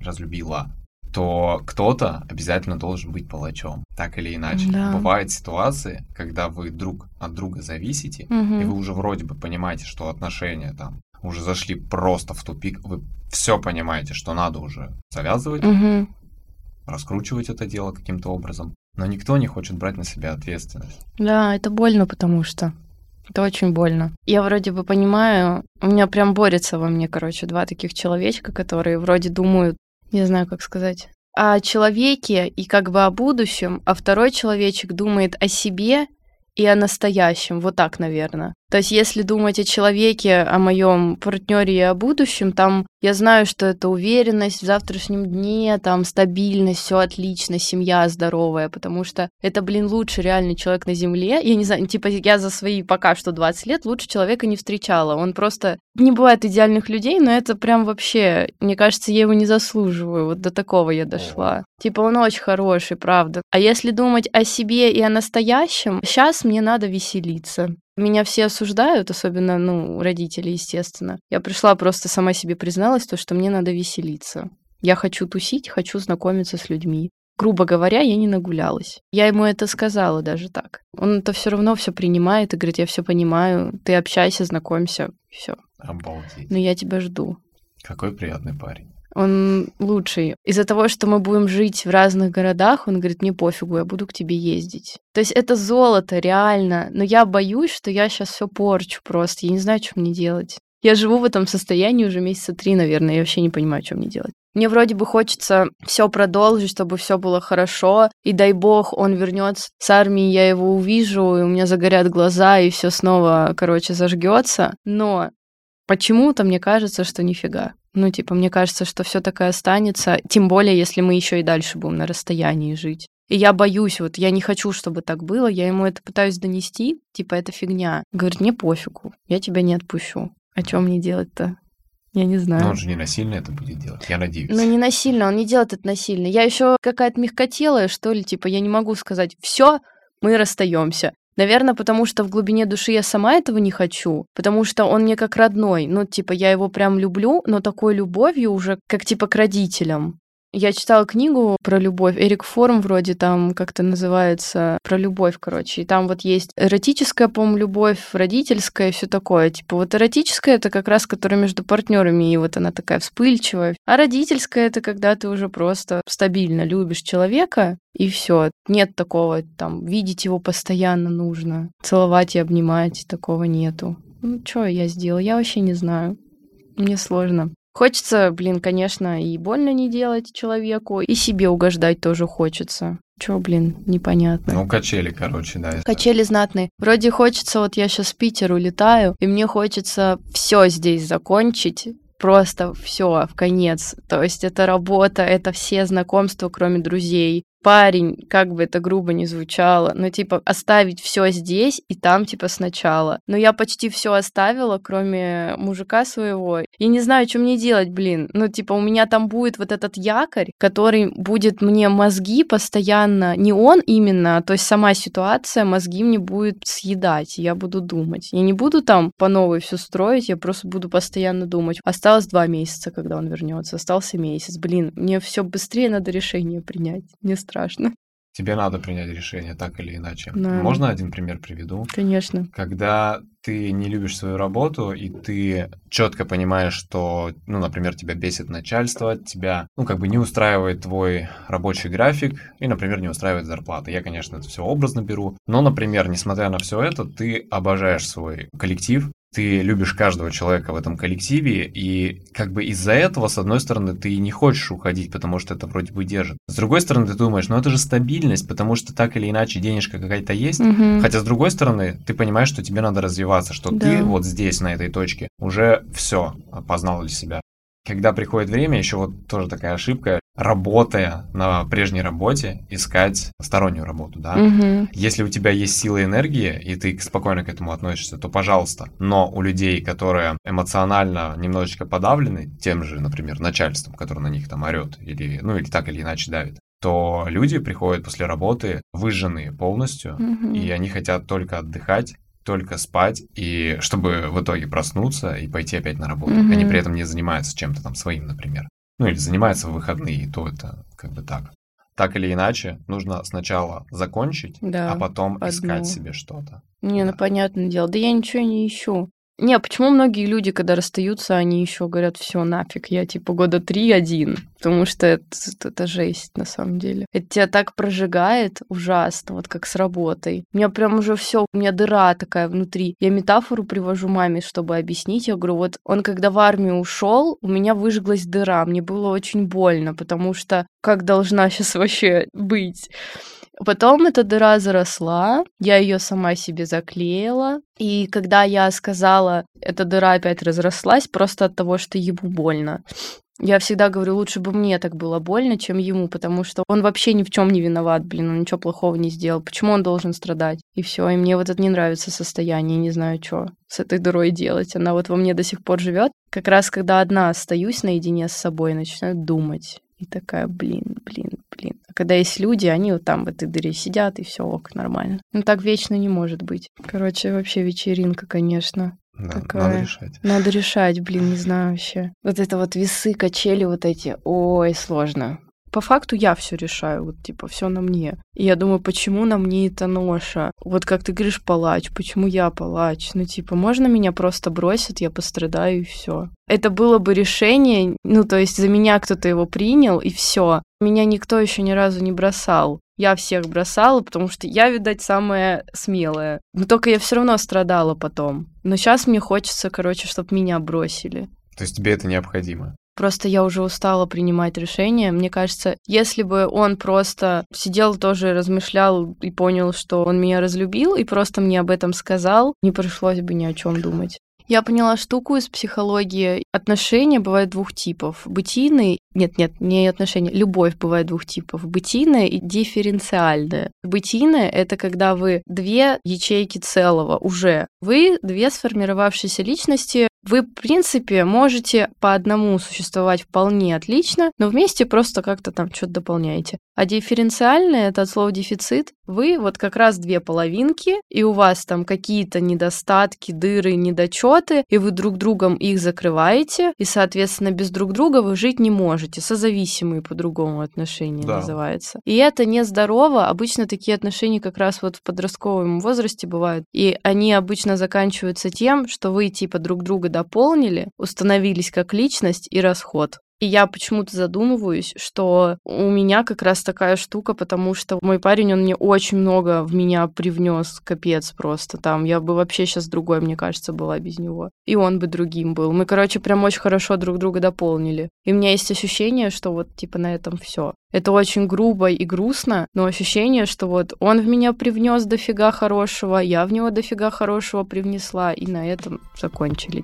разлюбила, то кто-то обязательно должен быть палачом, так или иначе. Да. Бывают ситуации, когда вы друг от друга зависите, Мгм. и вы уже вроде бы понимаете, что отношения там уже зашли просто в тупик, вы все понимаете, что надо уже завязывать, Мгм. раскручивать это дело каким-то образом, но никто не хочет брать на себя ответственность. Да, это больно, потому что это очень больно. Я вроде бы понимаю, у меня прям борется во мне, короче, два таких человечка, которые вроде думают, не знаю, как сказать, о человеке и как бы о будущем, а второй человечек думает о себе и о настоящем. Вот так, наверное. То есть, если думать о человеке, о моем партнере и о будущем, там я знаю, что это уверенность в завтрашнем дне, там стабильность, все отлично, семья здоровая, потому что это, блин, лучший реальный человек на Земле. Я не знаю, типа я за свои пока что 20 лет лучше человека не встречала. Он просто... Не бывает идеальных людей, но это прям вообще... Мне кажется, я его не заслуживаю. Вот до такого я дошла. Типа он очень хороший, правда. А если думать о себе и о настоящем, сейчас мне надо веселиться. Меня все осуждают, особенно, ну, родители, естественно. Я пришла просто сама себе призналась, то, что мне надо веселиться. Я хочу тусить, хочу знакомиться с людьми. Грубо говоря, я не нагулялась. Я ему это сказала даже так. Он это все равно все принимает и говорит, я все понимаю, ты общайся, знакомься, все. Обалдеть. Но я тебя жду. Какой приятный парень он лучший. Из-за того, что мы будем жить в разных городах, он говорит, мне пофигу, я буду к тебе ездить. То есть это золото, реально. Но я боюсь, что я сейчас все порчу просто. Я не знаю, что мне делать. Я живу в этом состоянии уже месяца три, наверное. Я вообще не понимаю, что мне делать. Мне вроде бы хочется все продолжить, чтобы все было хорошо. И дай бог, он вернется с армии, я его увижу, и у меня загорят глаза, и все снова, короче, зажгется. Но почему-то мне кажется, что нифига. Ну, типа, мне кажется, что все такое останется, тем более, если мы еще и дальше будем на расстоянии жить. И я боюсь, вот я не хочу, чтобы так было, я ему это пытаюсь донести, типа, это фигня. Говорит, мне пофигу, я тебя не отпущу. А чем мне делать-то? Я не знаю. Но он же не насильно это будет делать, я надеюсь. Ну, не насильно, он не делает это насильно. Я еще какая-то мягкотелая, что ли, типа, я не могу сказать, все, мы расстаемся. Наверное, потому что в глубине души я сама этого не хочу, потому что он мне как родной. Ну, типа, я его прям люблю, но такой любовью уже, как типа к родителям. Я читала книгу про любовь. Эрик Форм вроде там как-то называется про любовь, короче. И там вот есть эротическая, по-моему, любовь, родительская все такое. Типа вот эротическая это как раз, которая между партнерами, и вот она такая вспыльчивая. А родительская это когда ты уже просто стабильно любишь человека, и все. Нет такого, там, видеть его постоянно нужно, целовать и обнимать, такого нету. Ну, что я сделала? Я вообще не знаю. Мне сложно. Хочется, блин, конечно, и больно не делать человеку, и себе угождать тоже хочется. Чё, блин, непонятно. Ну, качели, короче, да. Качели знатные. Вроде хочется, вот я сейчас в Питер улетаю, и мне хочется все здесь закончить, просто все в конец. То есть это работа, это все знакомства, кроме друзей парень, как бы это грубо не звучало, но типа оставить все здесь и там типа сначала. Но я почти все оставила, кроме мужика своего. И не знаю, что мне делать, блин. Ну, типа, у меня там будет вот этот якорь, который будет мне мозги постоянно, не он именно, а то есть сама ситуация мозги мне будет съедать, я буду думать. Я не буду там по новой все строить, я просто буду постоянно думать. Осталось два месяца, когда он вернется, остался месяц. Блин, мне все быстрее надо решение принять. Мне страшно страшно. Тебе надо принять решение так или иначе. Да. Можно один пример приведу? Конечно. Когда ты не любишь свою работу, и ты четко понимаешь, что, ну, например, тебя бесит начальство, тебя, ну, как бы не устраивает твой рабочий график, и, например, не устраивает зарплата. Я, конечно, это все образно беру, но, например, несмотря на все это, ты обожаешь свой коллектив, ты любишь каждого человека в этом коллективе, и как бы из-за этого, с одной стороны, ты не хочешь уходить, потому что это вроде бы держит. С другой стороны, ты думаешь, ну это же стабильность, потому что так или иначе денежка какая-то есть. Угу. Хотя, с другой стороны, ты понимаешь, что тебе надо развиваться, что Да. ты вот здесь, на этой точке, уже все познал для себя. Когда приходит время, еще вот тоже такая ошибка, работая на прежней работе, искать стороннюю работу, да. Мгм. Если у тебя есть сила и энергия, и ты спокойно к этому относишься, то пожалуйста. Но у людей, которые эмоционально немножечко подавлены тем же, например, начальством, которое на них там орет, или, ну, или так или иначе давит, то люди приходят после работы выжженные полностью, Мгм. и они хотят только отдыхать, только спать, и чтобы в итоге проснуться и пойти опять на работу. Мгм. Они при этом не занимаются чем-то там своим, например. Ну или занимаются в выходные, то это как бы так. Так или иначе, нужно сначала закончить, Да, а потом одно. искать себе что-то. Не, ну Да. понятное дело. Да я ничего не ищу. Не, почему многие люди, когда расстаются, они еще говорят, все нафиг, я типа года три один, потому что это, это, это жесть на самом деле. Это тебя так прожигает ужасно, вот как с работой. У меня прям уже все, у меня дыра такая внутри. Я метафору привожу маме, чтобы объяснить. Я говорю, вот он когда в армию ушел, у меня выжглась дыра, мне было очень больно, потому что как должна сейчас вообще быть? Потом эта дыра заросла, я ее сама себе заклеила. И когда я сказала, эта дыра опять разрослась просто от того, что ему больно. Я всегда говорю, лучше бы мне так было больно, чем ему, потому что он вообще ни в чем не виноват, блин, он ничего плохого не сделал. Почему он должен страдать? И все. И мне вот это не нравится состояние, не знаю, что с этой дырой делать. Она вот во мне до сих пор живет. Как раз когда одна остаюсь наедине с собой, начинаю думать. И такая, блин, блин, блин. А когда есть люди, они вот там в этой дыре сидят, и все ок, нормально. Ну так вечно не может быть. Короче, вообще вечеринка, конечно. Да, Такая. надо решать. Надо решать, блин, не знаю вообще. Вот это вот весы, качели вот эти. Ой, сложно. По факту я все решаю, вот типа все на мне. И я думаю, почему на мне эта ноша? Вот как ты говоришь, палач, почему я палач? Ну типа, можно меня просто бросят, я пострадаю и все. Это было бы решение, ну то есть за меня кто-то его принял и все. Меня никто еще ни разу не бросал. Я всех бросала, потому что я, видать, самая смелая. Но только я все равно страдала потом. Но сейчас мне хочется, короче, чтобы меня бросили. То есть тебе это необходимо. Просто я уже устала принимать решения. Мне кажется, если бы он просто сидел тоже размышлял и понял, что он меня разлюбил, и просто мне об этом сказал, не пришлось бы ни о чем думать. Я поняла штуку из психологии. Отношения бывают двух типов. Бытийные, нет, нет, не отношения, любовь бывает двух типов. Бытийная и дифференциальная. Бытийная — это когда вы две ячейки целого уже. Вы две сформировавшиеся личности, вы, в принципе, можете по одному существовать вполне отлично, но вместе просто как-то там что-то дополняете. А дифференциальное — это от слова дефицит. Вы вот как раз две половинки, и у вас там какие-то недостатки, дыры, недочеты, и вы друг другом их закрываете, и, соответственно, без друг друга вы жить не можете. Созависимые по-другому отношения Да. называется. И это нездорово. Обычно такие отношения как раз вот в подростковом возрасте бывают. И они обычно заканчиваются тем, что вы типа друг друга дополнили, установились как личность и расход. И я почему-то задумываюсь, что у меня как раз такая штука, потому что мой парень, он мне очень много в меня привнес, капец просто там. Я бы вообще сейчас другой, мне кажется, была без него. И он бы другим был. Мы, короче, прям очень хорошо друг друга дополнили. И у меня есть ощущение, что вот типа на этом все. Это очень грубо и грустно, но ощущение, что вот он в меня привнес дофига хорошего, я в него дофига хорошего привнесла, и на этом закончили.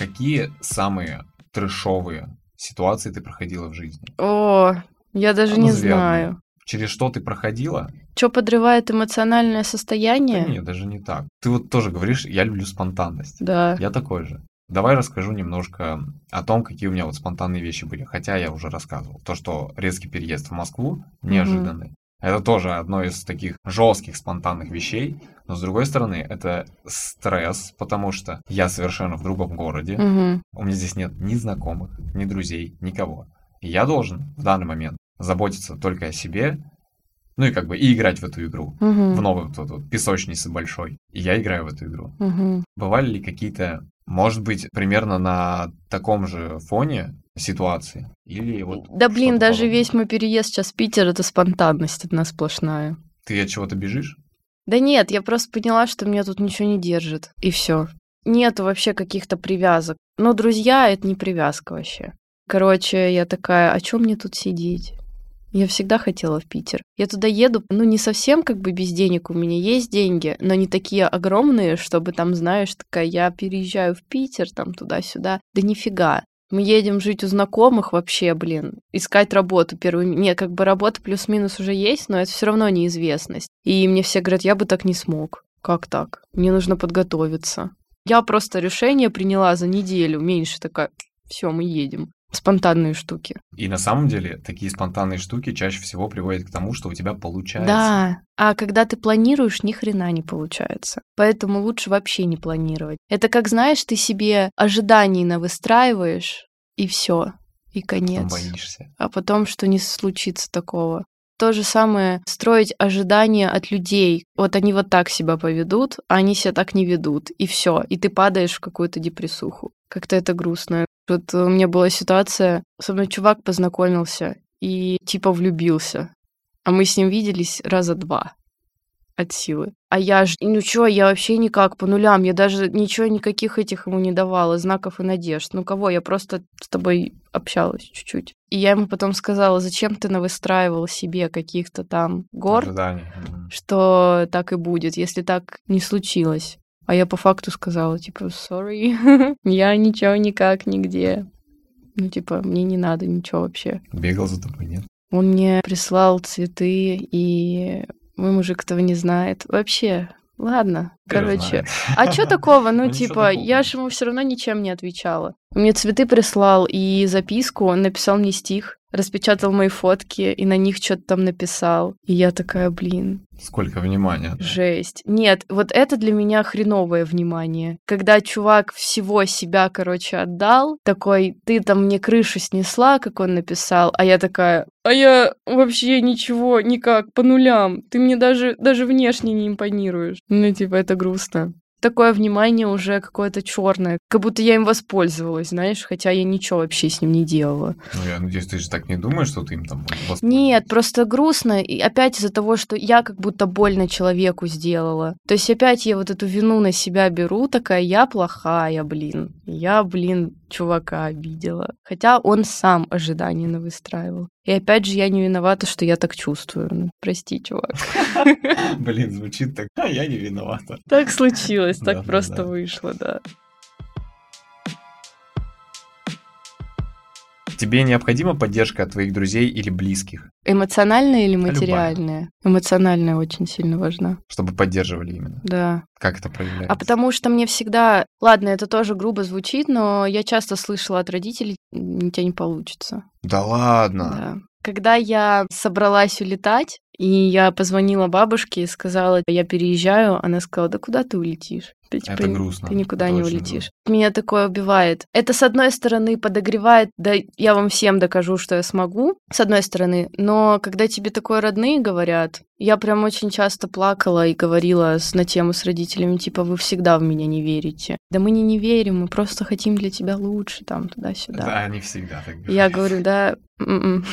Какие самые трешовые ситуации ты проходила в жизни? О, я даже Ну, не знаю. Через что ты проходила? Что подрывает эмоциональное Да состояние? нет, даже не так. Ты вот тоже говоришь, я люблю спонтанность. Да. Я такой же. Давай расскажу немножко о том, какие у меня вот спонтанные вещи были. Хотя я уже рассказывал. То, что резкий переезд в Москву, неожиданный. Это тоже одно из таких жестких спонтанных вещей. Но с другой стороны, это стресс, потому что я совершенно в другом городе. Мгм. У меня здесь нет ни знакомых, ни друзей, никого. И я должен в данный момент заботиться только о себе, ну и как бы и играть в эту игру. Мгм. В новую вот эту песочницу большой. И я играю в эту игру. Мгм. Бывали ли какие-то, может быть, примерно на таком же фоне ситуации? Или вот Да блин, даже подобное? весь мой переезд сейчас в Питер это спонтанность одна сплошная. Ты от чего-то бежишь? Да нет, я просто поняла, что меня тут ничего не держит. И все. Нету вообще каких-то привязок. Но друзья это не привязка вообще. Короче, я такая, а чем мне тут сидеть? Я всегда хотела в Питер. Я туда еду, ну, не совсем как бы без денег. У меня есть деньги, но не такие огромные, чтобы там, знаешь, такая, я переезжаю в Питер, там, туда-сюда. Да нифига. Мы едем жить у знакомых вообще, блин, искать работу первую. Не, как бы работа плюс-минус уже есть, но это все равно неизвестность. И мне все говорят, я бы так не смог. Как так? Мне нужно подготовиться. Я просто решение приняла за неделю, меньше такая, все, мы едем. Спонтанные штуки. И на самом деле такие спонтанные штуки чаще всего приводят к тому, что у тебя получается. Да, а когда ты планируешь, ни хрена не получается. Поэтому лучше вообще не планировать. Это как, знаешь, ты себе ожиданий навыстраиваешь, и все, и Потом конец. боишься. а потом что не случится такого. То же самое строить ожидания от людей. Вот они вот так себя поведут, а они себя так не ведут. И все. И ты падаешь в какую-то депрессуху. Как-то это грустно. Вот у меня была ситуация, со мной чувак познакомился и типа влюбился. А мы с ним виделись раза два. От силы. А я ж, ну чё, я вообще никак по нулям, я даже ничего, никаких этих ему не давала, знаков и надежд. Ну кого, я просто с тобой общалась чуть-чуть. И я ему потом сказала, зачем ты навыстраивал себе каких-то там гор, Ожидания. что так и будет, если так не случилось. А я по факту сказала, типа, sorry, я ничего никак нигде. Ну, типа, мне не надо ничего вообще. Бегал за тобой, нет? Он мне прислал цветы, и мой мужик этого не знает. Вообще, ладно, Теперь короче. знает. А что такого? Ну, Ну, типа, я же ему все равно ничем не отвечала. Мне цветы прислал и записку, он написал мне стих, распечатал мои фотки и на них что-то там написал. И я такая, блин, Сколько внимания. да. Жесть. Нет, вот это для меня хреновое внимание. Когда чувак всего себя, короче, отдал, такой, ты там мне крышу снесла, как он написал, а я такая, а я вообще ничего, никак, по нулям. Ты мне даже, даже внешне не импонируешь. Ну, типа, это грустно. Такое внимание уже какое-то черное, как будто я им воспользовалась, знаешь, хотя я ничего вообще с ним не делала. Ну, я надеюсь, ты же так не думаешь, что ты им там? Нет, просто грустно, и опять из-за того, что я как будто больно человеку сделала. То есть опять я вот эту вину на себя беру, такая, я плохая, блин. Я, блин, чувака обидела. Хотя он сам ожидания навыстраивал. И опять же, я не виновата, что я так чувствую. Ну, прости, чувак. Блин, звучит так, а я не виновата. Так случилось, так просто вышло, да. Тебе необходима поддержка от твоих друзей или близких, Эмоциональная или Любая. материальная? Эмоциональная очень сильно важна. чтобы поддерживали именно? Да. Как это проявляется? А потому что мне всегда... Ладно, это тоже грубо звучит, но я часто слышала от родителей, у тебя не получится. Да ладно. Да. Когда я собралась улетать, и я позвонила бабушке и сказала, я переезжаю, она сказала, да куда ты улетишь? Ты, типа, Это грустно. Ты никуда Это не улетишь. Меня такое убивает. Это, с одной стороны, подогревает, да я вам всем докажу, что я смогу, с одной стороны. Но когда тебе такое родные говорят, я прям очень часто плакала и говорила с, на тему с родителями, типа, вы всегда в меня не верите. Да мы не не верим, мы просто хотим для тебя лучше, там, туда-сюда. Да, они всегда так Я говорят. говорю, да, м-м.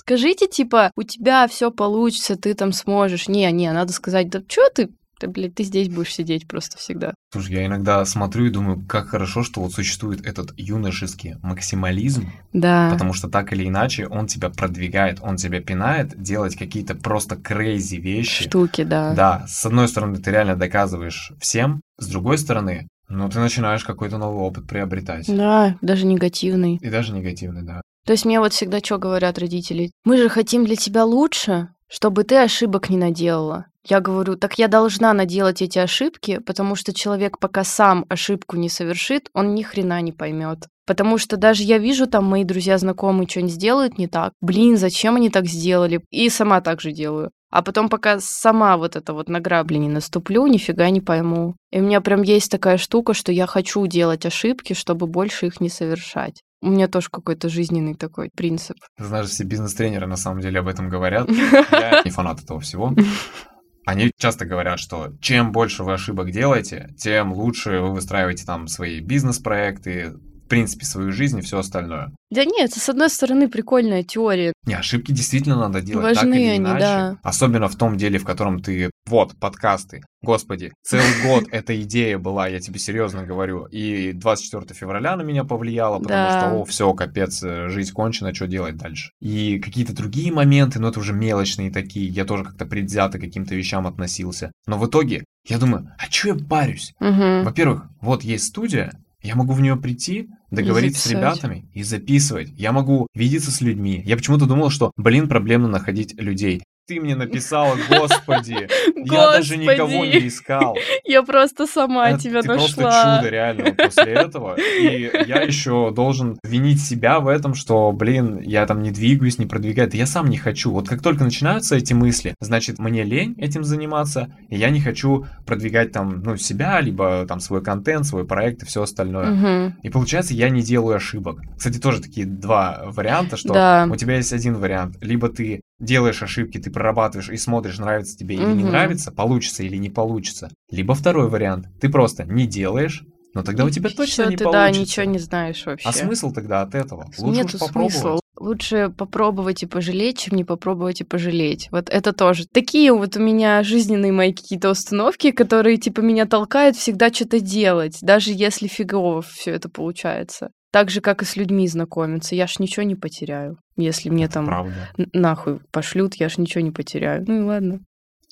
Скажите, типа, у тебя все получится, ты там сможешь. Не, не, надо сказать, да что ты, ты, блядь, ты здесь будешь сидеть просто всегда. Слушай, я иногда смотрю и думаю, как хорошо, что вот существует этот юношеский максимализм, Да. потому что так или иначе он тебя продвигает, он тебя пинает делать какие-то просто крейзи вещи. Штуки, да. Да, с одной стороны, ты реально доказываешь всем, с другой стороны, ну, ты начинаешь какой-то новый опыт приобретать. Да, даже негативный. И даже негативный, да. То есть мне вот всегда что говорят родители? Мы же хотим для тебя лучше, чтобы ты ошибок не наделала. Я говорю, так я должна наделать эти ошибки, потому что человек пока сам ошибку не совершит, он ни хрена не поймет. Потому что даже я вижу, там мои друзья, знакомые что-нибудь сделают не так. Блин, зачем они так сделали? И сама так же делаю. А потом, пока сама вот это вот на грабли не наступлю, нифига не пойму. И у меня прям есть такая штука, что я хочу делать ошибки, чтобы больше их не совершать. У меня тоже какой-то жизненный такой принцип. Знаешь, все бизнес-тренеры на самом деле об этом говорят. Я не фанат этого всего. Они часто говорят, что чем больше вы ошибок делаете, тем лучше вы выстраиваете там свои бизнес-проекты, принципе, свою жизнь и все остальное. Да нет, это, с одной стороны, прикольная теория. Не, ошибки действительно надо делать так Важны или они, иначе. да. Особенно в том деле, в котором ты... Вот, подкасты. Господи, целый год эта идея была, я тебе серьезно говорю. И 24 февраля на меня повлияло, потому Да. что, о, все, капец, э, жизнь кончена, что делать дальше? И какие-то другие моменты, но это уже мелочные такие. Я тоже как-то предвзято к каким-то вещам относился. Но в итоге я думаю, а что я парюсь? Мгм. Во-первых, вот есть студия, я могу в нее прийти, договориться с ребятами и записывать. Я могу видеться с людьми. Я почему-то думал, что, блин, проблемно находить людей. Ты мне написала, господи, я даже никого не искал. Я просто сама Это тебя ты нашла. просто чудо реально после этого. И я еще должен винить себя в этом, что, блин, я там не двигаюсь, не продвигаюсь. Да я сам не хочу. Вот как только начинаются эти мысли, значит, мне лень этим заниматься, и я не хочу продвигать там, ну, себя, либо там свой контент, свой проект и все остальное. И получается, я не делаю ошибок. Кстати, тоже такие два варианта, что у тебя есть один вариант. Либо ты делаешь ошибки, ты прорабатываешь и смотришь, нравится тебе или не Мгм. нравится, получится или не получится. Либо второй вариант. Ты просто не делаешь, но тогда у тебя точно Всё, не ты, получится. да, ничего не знаешь вообще. А смысл тогда от этого? Лучше Нету попробовать. смысла. Лучше попробовать и пожалеть, чем не попробовать и пожалеть. Вот это тоже. Такие вот у меня жизненные мои какие-то установки, которые типа меня толкают всегда что-то делать, даже если фигово все это получается. Так же, как и с людьми знакомиться. Я ж ничего не потеряю. Если мне там Правда. нахуй пошлют, я ж ничего не потеряю. Ну и ладно.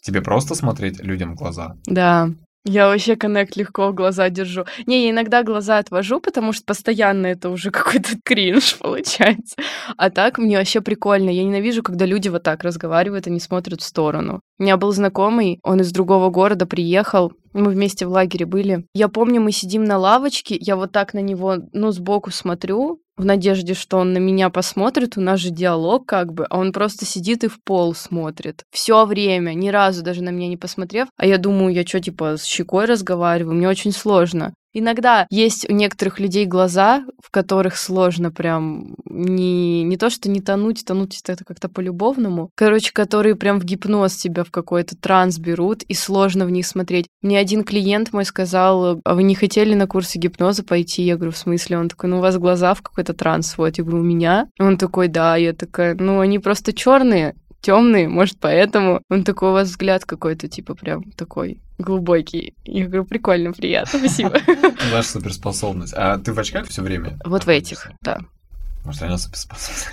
Тебе просто смотреть людям в глаза? Да. Я вообще коннект легко в глаза держу. Не, я иногда глаза отвожу, потому что постоянно это уже какой-то кринж получается. А так мне вообще прикольно. Я ненавижу, когда люди вот так разговаривают и не смотрят в сторону. У меня был знакомый, он из другого города приехал, мы вместе в лагере были. Я помню, мы сидим на лавочке, я вот так на него, ну, сбоку смотрю, в надежде, что он на меня посмотрит, у нас же диалог как бы, а он просто сидит и в пол смотрит. Все время, ни разу даже на меня не посмотрев. А я думаю, я что, типа, с щекой разговариваю? Мне очень сложно. Иногда есть у некоторых людей глаза, в которых сложно прям не, не то, что не тонуть, тонуть это как-то по-любовному. Короче, которые прям в гипноз тебя в какой-то транс берут, и сложно в них смотреть. Мне один клиент мой сказал, а вы не хотели на курсы гипноза пойти? Я говорю, в смысле? Он такой, ну у вас глаза в какой-то транс сводят. Я говорю, у меня? Он такой, да. Я такая, ну они просто черные, темные, может, поэтому. Он такой, у вас взгляд какой-то, типа, прям такой глубокий. Я говорю, прикольно, приятно, спасибо. Наша суперспособность. А ты в очках все время? Вот в этих, да. Может, реально суперспособность.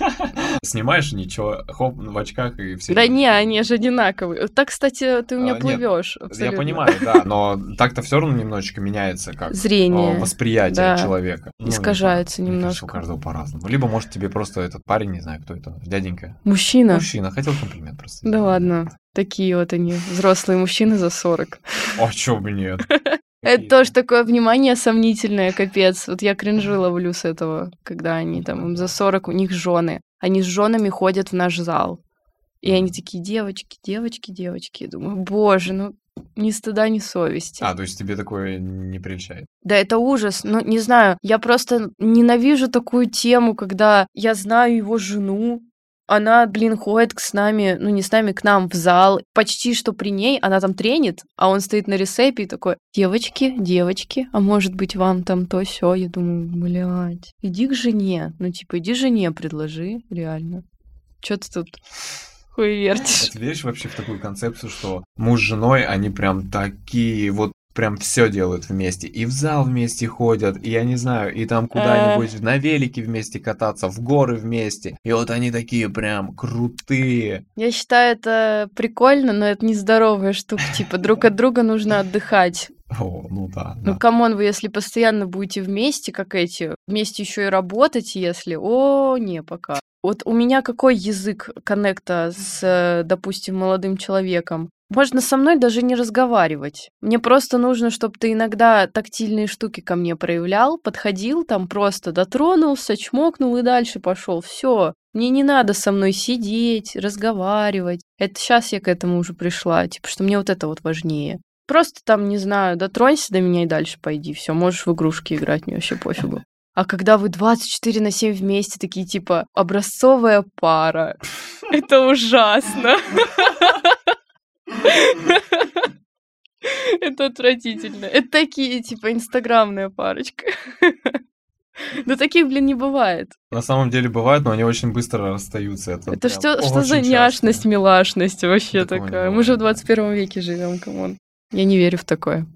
Снимаешь, ничего, хоп, в очках и все. Да не, они же одинаковые. Так, кстати, ты у меня А, плывешь. Я понимаю, да, но так-то все равно немножечко меняется, как Зрение. восприятие да. человека. Ну, Искажается знаю, мне кажется, немножко. у каждого по-разному. Либо, может, тебе просто этот парень, не знаю, кто это, дяденька. Мужчина. Мужчина, хотел комплимент просто. Да ладно. Такие вот они, взрослые мужчины за 40. А чё бы нет? Это тоже такое внимание сомнительное, капец. Вот я кринжи ловлю с этого, когда они там им за 40, у них жены. Они с женами ходят в наш зал. И они такие, девочки, девочки, девочки. Я думаю, боже, ну ни стыда, ни совести. А, то есть тебе такое не прельщает? Да, это ужас. Ну, не знаю, я просто ненавижу такую тему, когда я знаю его жену, она, блин, ходит с нами, ну не с нами, к нам в зал, почти что при ней, она там тренит, а он стоит на ресепе и такой, девочки, девочки, а может быть вам там то все Я думаю, блядь, иди к жене, ну типа иди жене предложи, реально. Чё ты тут хуй вертишь? А Ты веришь вообще в такую концепцию, что муж с женой, они прям такие, вот прям все делают вместе. И в зал вместе ходят, и я не знаю, и там куда-нибудь на велике вместе кататься, в горы вместе. И вот они такие прям крутые. Я считаю, это прикольно, но это нездоровая штука. Типа, друг от друга нужно отдыхать. О, ну да. Ну, да. come on, вы если постоянно будете вместе, как эти, вместе еще и работать, если... О, не, пока. Вот у меня какой язык коннекта с, э, допустим, молодым человеком? Можно со мной даже не разговаривать. Мне просто нужно, чтобы ты иногда тактильные штуки ко мне проявлял, подходил, там просто дотронулся, чмокнул и дальше пошел. Все. Мне не надо со мной сидеть, разговаривать. Это сейчас я к этому уже пришла. Типа, что мне вот это вот важнее. Просто там, не знаю, дотронься до меня и дальше пойди. Все, можешь в игрушки играть, мне вообще пофигу. А когда вы 24 на 7 вместе, такие типа образцовая пара, это ужасно. Это отвратительно. Это такие, типа, инстаграмная парочка. Но таких, блин, не бывает. На самом деле бывает, но они очень быстро расстаются. Это, Это что, что за няшность, милашность вообще такая? Мы же в бывает. 21 веке живем, come on. Я не верю в такое.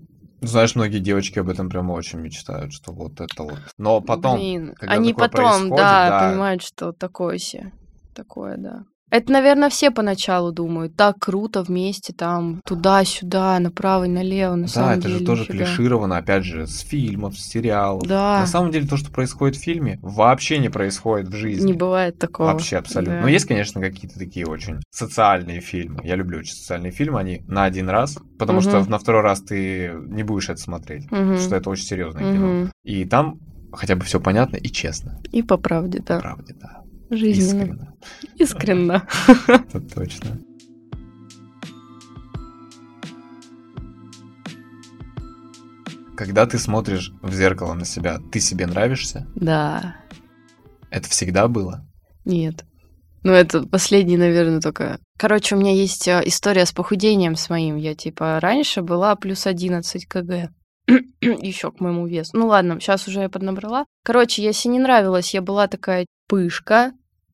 Знаешь, многие девочки об этом прям очень мечтают, что вот это вот. Но потом, Блин, когда они потом, да, да. понимают, что такое себе. Такое, да. Это, наверное, все поначалу думают. Так круто вместе там, туда-сюда, направо и налево. На Да, самом это деле, же тоже нифига. клишировано, опять же, с фильмов, с сериалов. Да. На самом деле, то, что происходит в фильме, вообще не происходит в жизни. Не бывает такого. Вообще абсолютно. Да. Но есть, конечно, какие-то такие очень социальные фильмы. Я люблю очень социальные фильмы, они на один раз, потому что Мгм. на второй раз ты не будешь это смотреть, Мгм. потому что это очень серьезное кино. Мгм. И там хотя бы все понятно и честно. И по правде, По да. правде, да. Жизненно. Искренне. Искренно. Это точно. Когда ты смотришь в зеркало на себя, ты себе нравишься? Да. Это всегда было? Нет. Ну, это последний, наверное, только. Короче, у меня есть э, история с похудением с моим. Я, типа, раньше была плюс 11 кг. Еще к моему весу. Ну ладно, сейчас уже я поднабрала. Короче, я себе не нравилась. Я была такая пышка.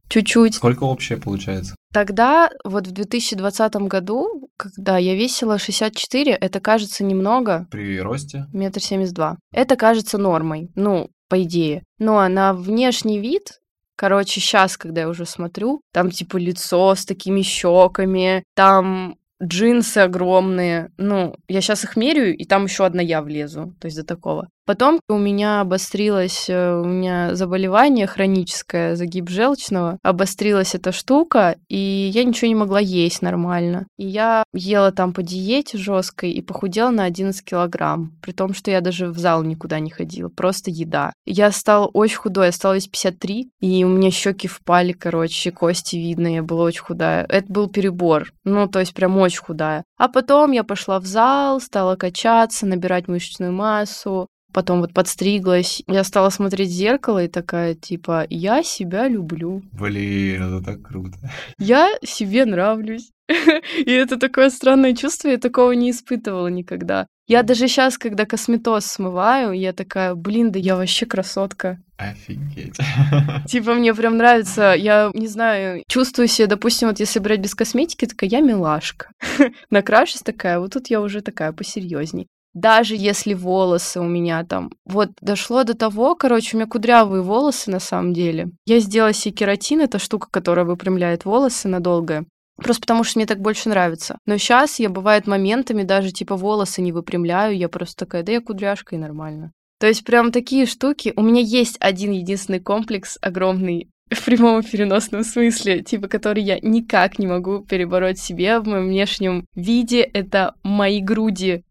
чуть-чуть. Сколько общее получается? Тогда, вот в 2020 году, когда я весила 64, это кажется немного. При росте? Метр семьдесят два. Это кажется нормой, ну, по идее. Но на внешний вид Короче, сейчас, когда я уже смотрю, там типа лицо с такими щеками, там джинсы огромные. Ну, я сейчас их меряю, и там еще одна я влезу. То есть до такого. Потом у меня обострилось, э, у меня заболевание хроническое, загиб желчного, обострилась эта штука, и я ничего не могла есть нормально. И я ела там по диете жесткой и похудела на 11 килограмм, при том, что я даже в зал никуда не ходила, просто еда. Я стала очень худой, я стала 53, и у меня щеки впали, короче, кости видно, я была очень худая. Это был перебор, ну, то есть прям очень худая. А потом я пошла в зал, стала качаться, набирать мышечную массу, потом вот подстриглась. Я стала смотреть в зеркало и такая, типа, я себя люблю. Блин, это так круто. Я себе нравлюсь. И это такое странное чувство, я такого не испытывала никогда. Я даже сейчас, когда косметоз смываю, я такая, блин, да я вообще красотка. Офигеть. Типа мне прям нравится, я не знаю, чувствую себя, допустим, вот если брать без косметики, такая я милашка. Накрашусь такая, вот тут я уже такая посерьезней даже если волосы у меня там... Вот дошло до того, короче, у меня кудрявые волосы на самом деле. Я сделала себе кератин, это штука, которая выпрямляет волосы надолго. Просто потому что мне так больше нравится. Но сейчас я, бывает, моментами даже типа волосы не выпрямляю, я просто такая, да я кудряшка и нормально. То есть прям такие штуки. У меня есть один единственный комплекс огромный в прямом и переносном смысле, типа, который я никак не могу перебороть себе в моем внешнем виде, это мои груди.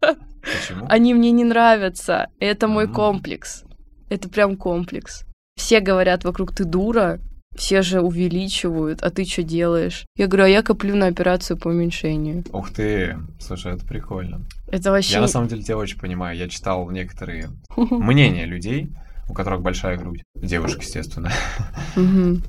Почему? Они мне не нравятся. Это мой комплекс. Это прям комплекс. Все говорят вокруг, ты дура, все же увеличивают, а ты что делаешь? Я говорю, а я коплю на операцию по уменьшению. Ух ты, слушай, это прикольно. Это вообще... Я на самом деле тебя очень понимаю. Я читал некоторые мнения людей, у которых большая грудь. Девушек, естественно.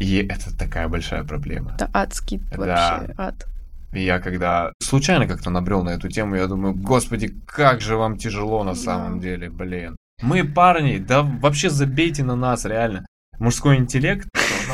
И это такая большая проблема. Это адский вообще ад. И я когда случайно как-то набрел на эту тему, я думаю, господи, как же вам тяжело на самом деле, блин. Мы парни, да вообще забейте на нас, реально. Мужской интеллект,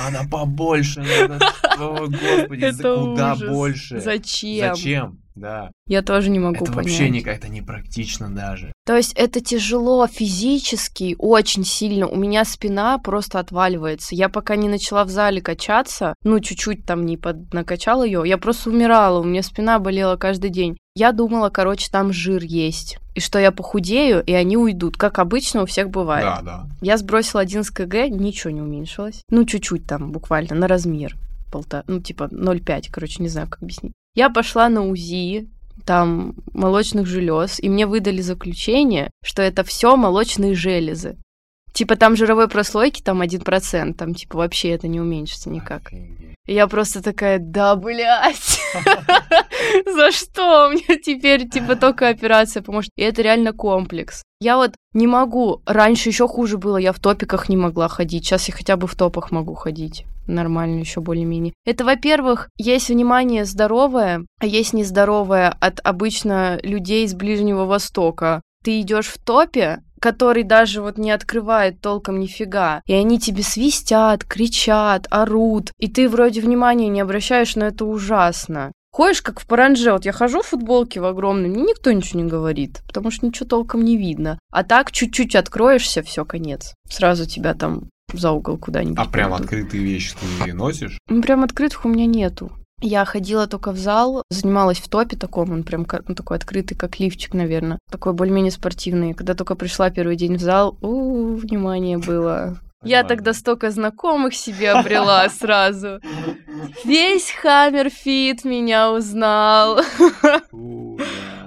надо побольше, надо, о, господи, Это куда ужас. больше. Зачем? Зачем? Да. Я тоже не могу это понять. вообще не, это непрактично даже. То есть это тяжело физически, очень сильно. У меня спина просто отваливается. Я пока не начала в зале качаться, ну, чуть-чуть там не поднакачала ее, я просто умирала, у меня спина болела каждый день. Я думала, короче, там жир есть. И что я похудею, и они уйдут, как обычно у всех бывает. Да, да. Я сбросила 11 кг, ничего не уменьшилось. Ну, чуть-чуть там, буквально, на размер. Полтора, ну, типа 0,5, короче, не знаю, как объяснить. Я пошла на УЗИ, там, молочных желез, и мне выдали заключение, что это все молочные железы. Типа там жировой прослойки там 1%, там типа вообще это не уменьшится никак. Я просто такая, да, блядь, за что мне теперь, типа, только операция поможет? И это реально комплекс. Я вот не могу, раньше еще хуже было, я в топиках не могла ходить, сейчас я хотя бы в топах могу ходить. Нормально еще более-менее. Это, во-первых, есть внимание здоровое, а есть нездоровое от обычно людей из Ближнего Востока. Ты идешь в топе, который даже вот не открывает толком нифига. И они тебе свистят, кричат, орут. И ты вроде внимания не обращаешь, но это ужасно. Ходишь как в паранже, вот я хожу в футболке в огромной, мне никто ничего не говорит, потому что ничего толком не видно. А так чуть-чуть откроешься, все, конец. Сразу тебя там за угол куда-нибудь. А прям открытые вещи ты носишь? Ну, Прям открытых у меня нету. Я ходила только в зал, занималась в топе таком, он прям ну, такой открытый, как лифчик, наверное. Такой более-менее спортивный. Когда только пришла первый день в зал, у внимание было. Я тогда столько знакомых себе обрела сразу. Весь Хаммерфит меня узнал.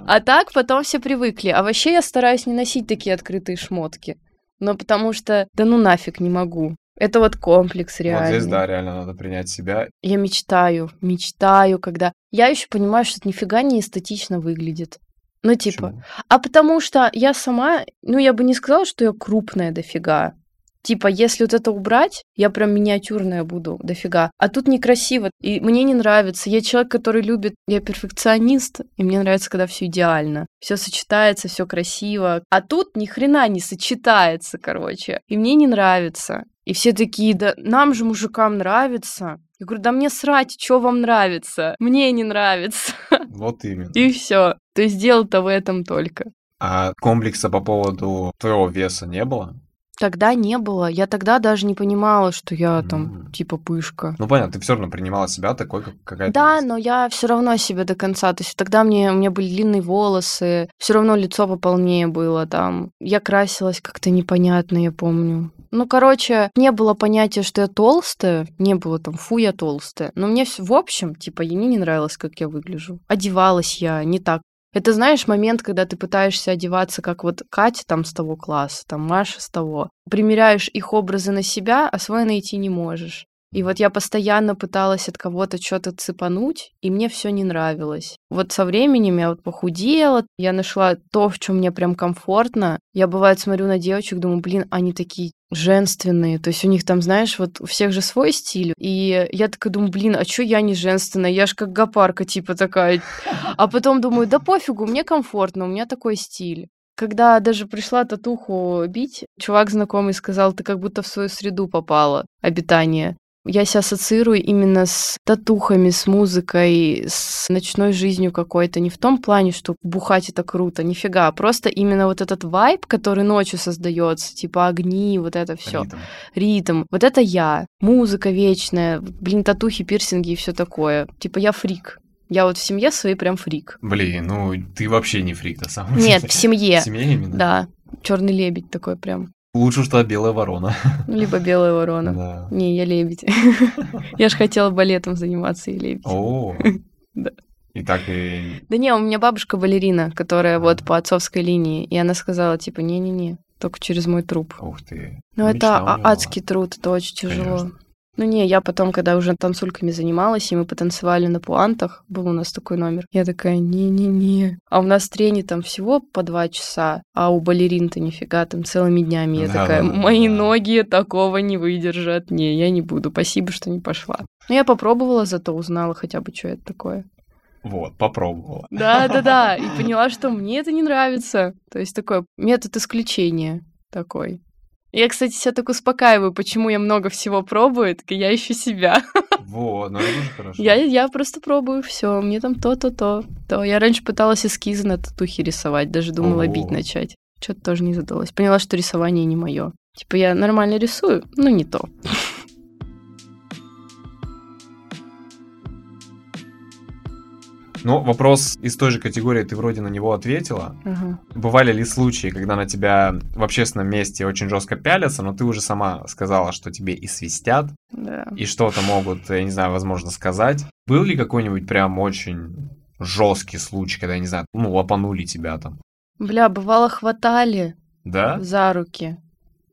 А так потом все привыкли. А вообще я стараюсь не носить такие открытые шмотки. Но потому что, да ну нафиг не могу. Это вот комплекс реально. Вот здесь, да, реально надо принять себя. Я мечтаю, мечтаю, когда... Я еще понимаю, что это нифига не эстетично выглядит. Ну, типа... Почему? А потому что я сама... Ну, я бы не сказала, что я крупная дофига. Типа, если вот это убрать, я прям миниатюрная буду дофига. А тут некрасиво. И мне не нравится. Я человек, который любит... Я перфекционист, и мне нравится, когда все идеально. Все сочетается, все красиво. А тут ни хрена не сочетается, короче. И мне не нравится. И все такие, да нам же, мужикам, нравится. Я говорю, да мне срать, что вам нравится. Мне не нравится. Вот именно. И все. То есть дело-то в этом только. А комплекса по поводу твоего веса не было? Тогда не было. Я тогда даже не понимала, что я там М. типа пышка. Ну понятно, ты все равно принимала себя такой, как какая-то Да, есть. но я все равно себе до конца. То есть тогда мне, у меня были длинные волосы, все равно лицо пополнее было там. Я красилась как-то непонятно, я помню. Ну, короче, не было понятия, что я толстая, не было там, фу, я толстая. Но мне в общем, типа, мне не нравилось, как я выгляжу. Одевалась я не так. Это, знаешь, момент, когда ты пытаешься одеваться, как вот Катя там с того класса, там Маша с того. Примеряешь их образы на себя, а свой найти не можешь. И вот я постоянно пыталась от кого-то что-то цепануть, и мне все не нравилось. Вот со временем я вот похудела, я нашла то, в чем мне прям комфортно. Я бывает смотрю на девочек, думаю, блин, они такие женственные. То есть у них там, знаешь, вот у всех же свой стиль. И я такая думаю, блин, а чё я не женственная? Я ж как гопарка типа такая. А потом думаю, да пофигу, мне комфортно, у меня такой стиль. Когда даже пришла татуху бить, чувак знакомый сказал, ты как будто в свою среду попала, обитание. Я себя ассоциирую именно с татухами, с музыкой, с ночной жизнью какой-то. Не в том плане, что бухать это круто, нифига. Просто именно вот этот вайб, который ночью создается, типа огни, вот это все Ритм. ритм. Вот это я. Музыка вечная, блин, татухи, пирсинги и все такое. Типа я фрик. Я вот в семье своей прям фрик. Блин, ну ты вообще не фрик, на самом Нет, деле. в семье. В семье именно? Да. Черный лебедь такой прям. Лучше, что белая ворона. Ну, Либо белая ворона. Да. Не, я лебедь. Я же хотела балетом заниматься и лебедь. О. Да. И так и... Да не, у меня бабушка балерина, которая вот по отцовской линии, и она сказала, типа, не-не-не, только через мой труп. Ух ты. Ну, это а- адский труд, это очень тяжело. Конечно. Ну не, я потом, когда уже танцульками занималась, и мы потанцевали на пуантах, был у нас такой номер, я такая, не-не-не. А у нас трени там всего по два часа, а у балерин-то нифига, там целыми днями. Я Да, такая, да, да, мои да. ноги такого не выдержат. Не, я не буду, спасибо, что не пошла. Но я попробовала, зато узнала хотя бы, что это такое. Вот, попробовала. Да-да-да, и поняла, что мне это не нравится. То есть такой метод исключения такой. Я, кстати, себя так успокаиваю, почему я много всего пробую, так я ищу себя. Вот, ну это тоже хорошо. Я, я просто пробую все, мне там то-то, то, то. Я раньше пыталась эскизы на татухе рисовать, даже думала Ого. бить начать. Что-то тоже не задалось. Поняла, что рисование не мое. Типа я нормально рисую, но не то. Ну, вопрос из той же категории, ты вроде на него ответила. Ага. Бывали ли случаи, когда на тебя в общественном месте очень жестко пялятся, но ты уже сама сказала, что тебе и свистят, Да. и что-то могут, я не знаю, возможно, сказать. Был ли какой-нибудь прям очень жесткий случай, когда, я не знаю, ну, лопанули тебя там? Бля, бывало хватали Да? за руки.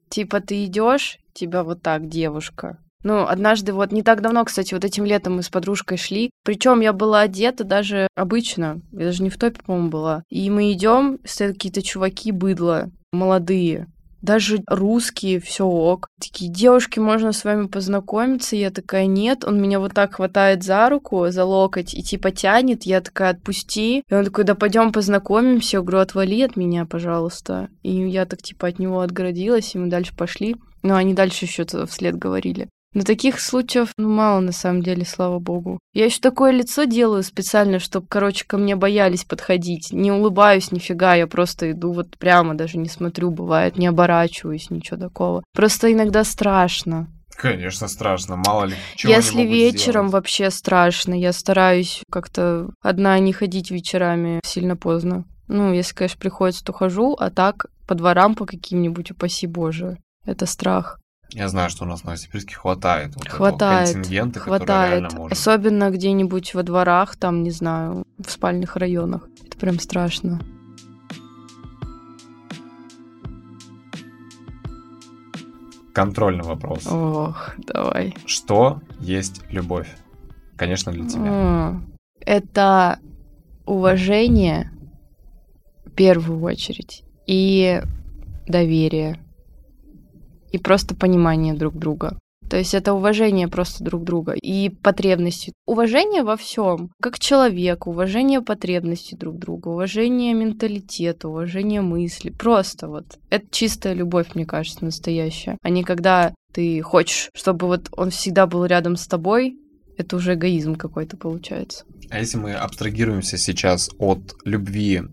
Типа ты идешь, тебя вот так девушка. Ну, однажды, вот не так давно, кстати, вот этим летом мы с подружкой шли. Причем я была одета даже обычно. Я даже не в топе, по-моему, была. И мы идем, стоят какие-то чуваки быдло, молодые. Даже русские, все ок. Такие, девушки, можно с вами познакомиться? Я такая, нет. Он меня вот так хватает за руку, за локоть и типа тянет. Я такая, отпусти. И он такой, да пойдем познакомимся. Я говорю, отвали от меня, пожалуйста. И я так типа от него отгородилась, и мы дальше пошли. Но они дальше еще вслед говорили. Но таких случаев ну, мало, на самом деле, слава богу. Я еще такое лицо делаю специально, чтобы, короче, ко мне боялись подходить. Не улыбаюсь нифига, я просто иду вот прямо, даже не смотрю, бывает, не оборачиваюсь, ничего такого. Просто иногда страшно. Конечно, страшно, мало ли чего Если вечером сделать. вообще страшно, я стараюсь как-то одна не ходить вечерами сильно поздно. Ну, если, конечно, приходится, то хожу, а так по дворам по каким-нибудь, упаси боже. Это страх. Я знаю, что у нас в Новосибирске хватает вот Хватает, контингента, Хватает. реально может... Особенно где-нибудь во дворах, там, не знаю, в спальных районах. Это прям страшно. Контрольный вопрос. Ох, давай. Что есть любовь? Конечно, для тебя. Это уважение в первую очередь и доверие и просто понимание друг друга. То есть это уважение просто друг друга и потребности. Уважение во всем, как человек, уважение потребностей друг друга, уважение менталитета, уважение мысли. Просто вот. Это чистая любовь, мне кажется, настоящая. А не когда ты хочешь, чтобы вот он всегда был рядом с тобой, это уже эгоизм какой-то получается. А если мы абстрагируемся сейчас от любви,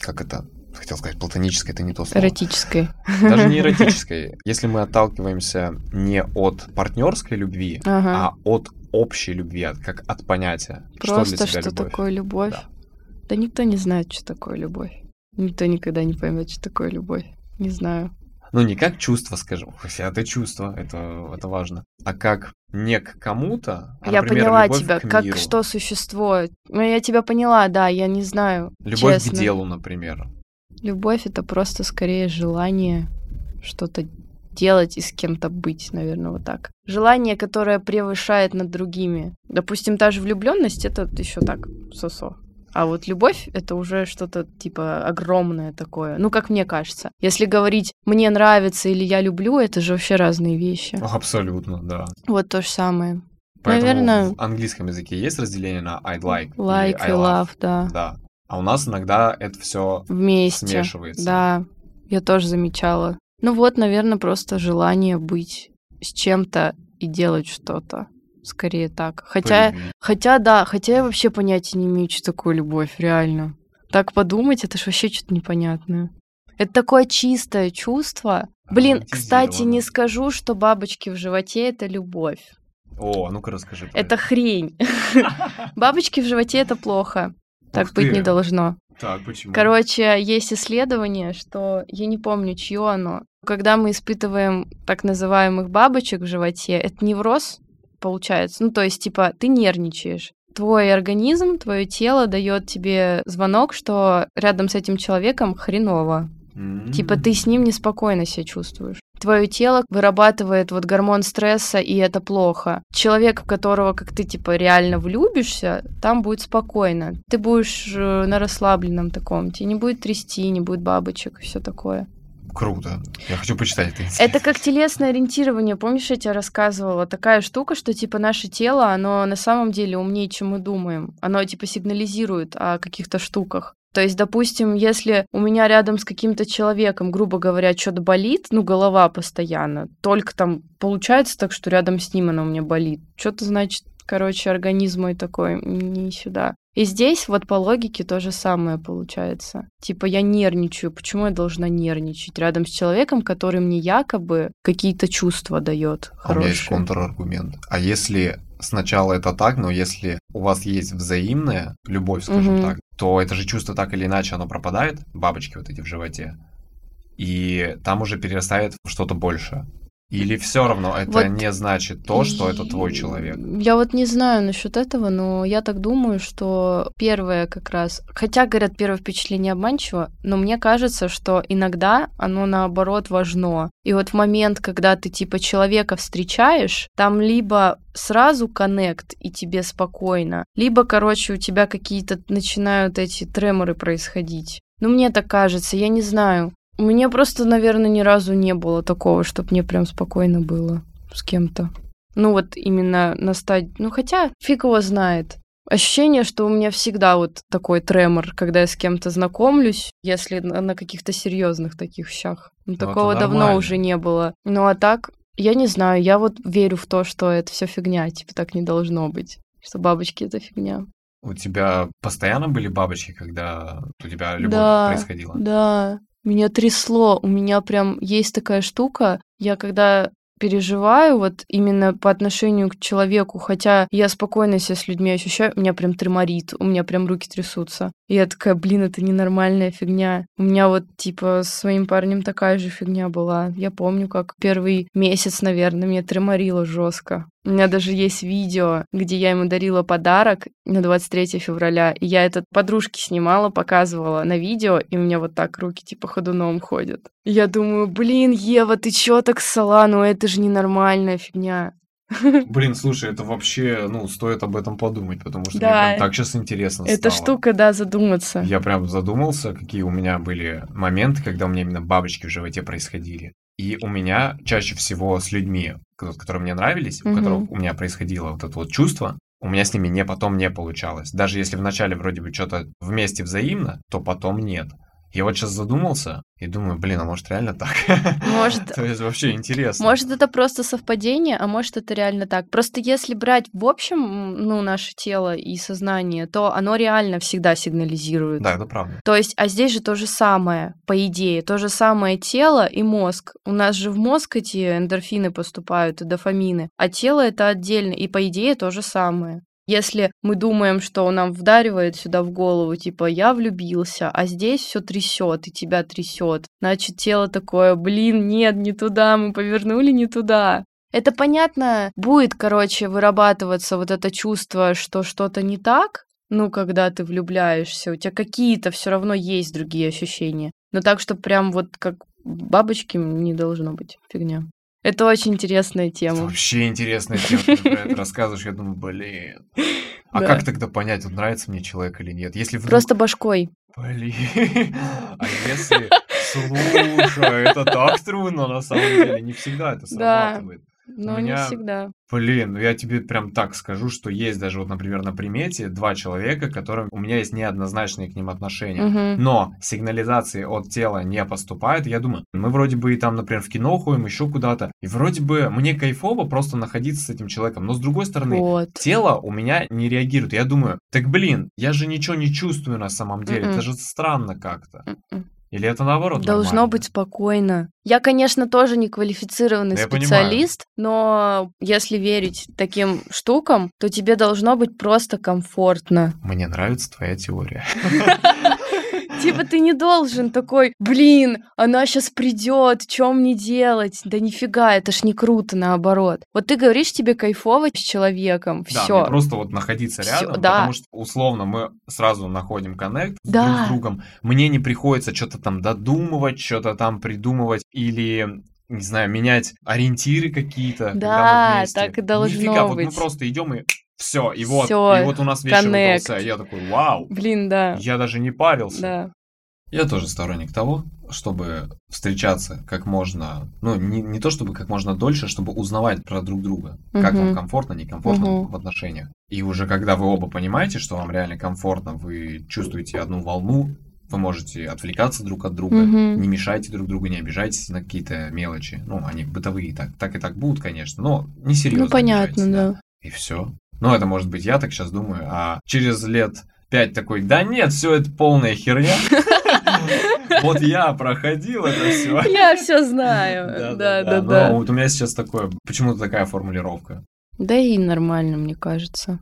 как это, хотел сказать, платонической, это не то слово. Эротической. Даже не эротической. Если мы отталкиваемся не от партнерской любви, Ага. а от общей любви, как от понятия. Просто что для тебя что любовь? такое любовь? Да. Да никто не знает, что такое любовь. Никто никогда не поймет, что такое любовь. Не знаю. Ну, не как чувство, скажем, хотя это чувство, это, это важно, а как не к кому-то, а, я например, поняла тебя, к как миру. что существо. Ну, я тебя поняла, да, я не знаю. Любовь честно. к делу, например. Любовь это просто скорее желание что-то делать и с кем-то быть, наверное, вот так. Желание, которое превышает над другими. Допустим, та же влюбленность это еще так, сосо. А вот любовь это уже что-то типа огромное такое. Ну, как мне кажется. Если говорить мне нравится или я люблю, это же вообще разные вещи. Абсолютно, да. Вот то же самое. Поэтому Наверное- в английском языке есть разделение на I like, Like или I и love, да. Да. А у нас иногда это все Вместе. смешивается. Да, я тоже замечала. Ну вот, наверное, просто желание быть с чем-то и делать что-то. Скорее так. Хотя, хотя, да, хотя я вообще понятия не имею, что такое любовь, реально. Так подумать, это ж вообще что-то непонятное. Это такое чистое чувство. Блин, кстати, не скажу, что бабочки в животе это любовь. О, а ну-ка расскажи. Это хрень. Бабочки в животе это плохо. Так Ух быть ты. не должно. Так, почему? Короче, есть исследование, что я не помню, чье оно. Когда мы испытываем так называемых бабочек в животе, это невроз получается. Ну, то есть, типа, ты нервничаешь. Твой организм, твое тело дает тебе звонок, что рядом с этим человеком хреново. М. Типа ты с ним неспокойно себя чувствуешь. Твое тело вырабатывает вот гормон стресса, и это плохо. Человек, в которого, как ты, типа, реально влюбишься, там будет спокойно. Ты будешь э, на расслабленном таком. Тебе не будет трясти, не будет бабочек и все такое. Круто. Я хочу почитать это. Это как телесное ориентирование. Помнишь, я тебе рассказывала? Такая штука, что, типа, наше тело, оно на самом деле умнее, чем мы думаем. Оно, типа, сигнализирует о каких-то штуках. То есть, допустим, если у меня рядом с каким-то человеком, грубо говоря, что-то болит, ну, голова постоянно, только там получается так, что рядом с ним она у меня болит. Что-то, значит, короче, организм мой такой не сюда. И здесь вот по логике то же самое получается. Типа я нервничаю. Почему я должна нервничать рядом с человеком, который мне якобы какие-то чувства дает А у меня есть контраргумент. А если сначала это так, но если у вас есть взаимная любовь, скажем Мгм. так, то это же чувство так или иначе оно пропадает, бабочки вот эти в животе, и там уже перерастает в что-то большее. Или все равно это Вот не значит то, что это твой человек. Я вот не знаю насчет этого, но я так думаю, что первое как раз... Хотя, говорят, первое впечатление обманчиво, но мне кажется, что иногда оно наоборот важно. И вот в момент, когда ты типа человека встречаешь, там либо сразу коннект и тебе спокойно, либо, короче, у тебя какие-то начинают эти треморы происходить. Ну, мне так кажется, я не знаю. У меня просто, наверное, ни разу не было такого, чтобы мне прям спокойно было с кем-то. Ну вот именно на стадии... Ну хотя фиг его знает. Ощущение, что у меня всегда вот такой тремор, когда я с кем-то знакомлюсь, если на, на каких-то серьезных таких щах. Ну, это такого давно уже не было. Ну а так, я не знаю, я вот верю в то, что это все фигня, типа так не должно быть. Что бабочки это фигня. У тебя постоянно были бабочки, когда у тебя любовь Да, происходила? Да, меня трясло. У меня прям есть такая штука. Я когда переживаю вот именно по отношению к человеку, хотя я спокойно себя с людьми ощущаю, у меня прям треморит, у меня прям руки трясутся. И я такая, блин, это ненормальная фигня. У меня вот, типа, с своим парнем такая же фигня была. Я помню, как первый месяц, наверное, меня треморило жестко. У меня даже есть видео, где я ему дарила подарок на 23 февраля, и я этот подружке снимала, показывала на видео, и у меня вот так руки типа ходуном ходят. И я думаю, блин, Ева, ты чё так сала? Ну это же ненормальная фигня. Блин, слушай, это вообще, ну, стоит об этом подумать, потому что Да. мне прям так сейчас интересно Эта стало. штука, да, задуматься. Я прям задумался, какие у меня были моменты, когда у меня именно бабочки в животе происходили. И у меня чаще всего с людьми, которые мне нравились, у которых у меня происходило вот это вот чувство, у меня с ними не потом не получалось. Даже если вначале вроде бы что-то вместе взаимно, то потом нет. Я вот сейчас задумался и думаю, блин, а может реально так? Может. То есть вообще интересно. Может, это просто совпадение, а может, это реально так. Просто если брать в общем, ну, наше тело и сознание, то оно реально всегда сигнализирует. Да, это правда. То есть, а здесь же то же самое, по идее, то же самое тело и мозг. У нас же в мозг эти эндорфины поступают и дофамины, а тело это отдельно, и по идее то же самое. Если мы думаем, что нам вдаривает сюда в голову, типа, я влюбился, а здесь все трясет и тебя трясет, значит, тело такое, блин, нет, не туда, мы повернули не туда. Это понятно, будет, короче, вырабатываться вот это чувство, что что-то не так, ну, когда ты влюбляешься, у тебя какие-то все равно есть другие ощущения. Но так, что прям вот как бабочки не должно быть. Фигня. Это очень интересная тема. Это вообще интересная тема, ты про это рассказываешь, я думаю, блин. А да. как тогда понять, он нравится мне человек или нет? Если вдруг... Просто башкой. Блин, а если... Слушай, это так трудно на самом деле, не всегда это срабатывает. Но меня... не всегда. Блин, ну я тебе прям так скажу, что есть даже вот, например, на примете два человека, которым у меня есть неоднозначные к ним отношения. Угу. Но сигнализации от тела не поступает. Я думаю, мы вроде бы и там, например, в кино ходим, еще куда-то. И вроде бы мне кайфово просто находиться с этим человеком. Но с другой стороны, вот. тело у меня не реагирует. Я думаю, так блин, я же ничего не чувствую на самом деле. Mm-mm. Это же странно как-то. Mm-mm. Или это наоборот? Должно нормально? быть спокойно. Я, конечно, тоже не квалифицированный Я специалист, но если верить таким штукам, то тебе должно быть просто комфортно. Мне нравится твоя теория. Типа ты не должен такой, блин, она сейчас придет, чем мне делать? Да нифига, это ж не круто, наоборот. Вот ты говоришь, тебе кайфово с человеком, да, все. просто вот находиться рядом, всё, да. потому что условно мы сразу находим коннект да. друг с другом. Мне не приходится что-то там додумывать, что-то там придумывать или не знаю, менять ориентиры какие-то. Да, так и должно Нифига, быть. вот мы просто идем и все, и вот, Всё, и вот у нас вечер коннект. удался. Я такой, вау. Блин, да. Я даже не парился. Да. Я тоже сторонник того, чтобы встречаться как можно, ну, не, не то чтобы как можно дольше, чтобы узнавать про друг друга, угу. как вам комфортно, некомфортно угу. в отношениях. И уже когда вы оба понимаете, что вам реально комфортно, вы чувствуете одну волну, вы можете отвлекаться друг от друга, угу. не мешайте друг другу, не обижайтесь на какие-то мелочи. Ну, они бытовые так, так и так будут, конечно, но не серьезно. Ну, понятно, да. да. И все. Ну, это может быть я так сейчас думаю, а через лет пять такой, да нет, все это полная херня. Вот я проходил это все. Я все знаю. Да, да, да. Вот у меня сейчас такое, почему-то такая формулировка. Да и нормально, мне кажется.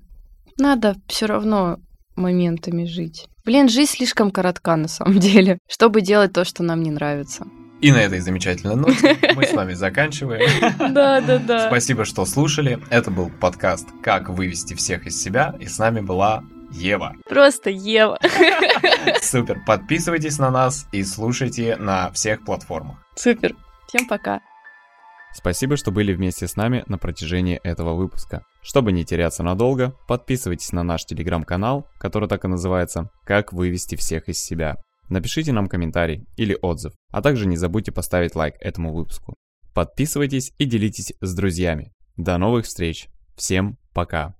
Надо все равно моментами жить. Блин, жизнь слишком коротка на самом деле, чтобы делать то, что нам не нравится. И на этой замечательной ноте мы с вами заканчиваем. Да, да, да. Спасибо, что слушали. Это был подкаст «Как вывести всех из себя». И с нами была Ева. Просто Ева. Супер. Подписывайтесь на нас и слушайте на всех платформах. Супер. Всем пока. Спасибо, что были вместе с нами на протяжении этого выпуска. Чтобы не теряться надолго, подписывайтесь на наш телеграм-канал, который так и называется «Как вывести всех из себя». Напишите нам комментарий или отзыв, а также не забудьте поставить лайк этому выпуску. Подписывайтесь и делитесь с друзьями. До новых встреч. Всем пока.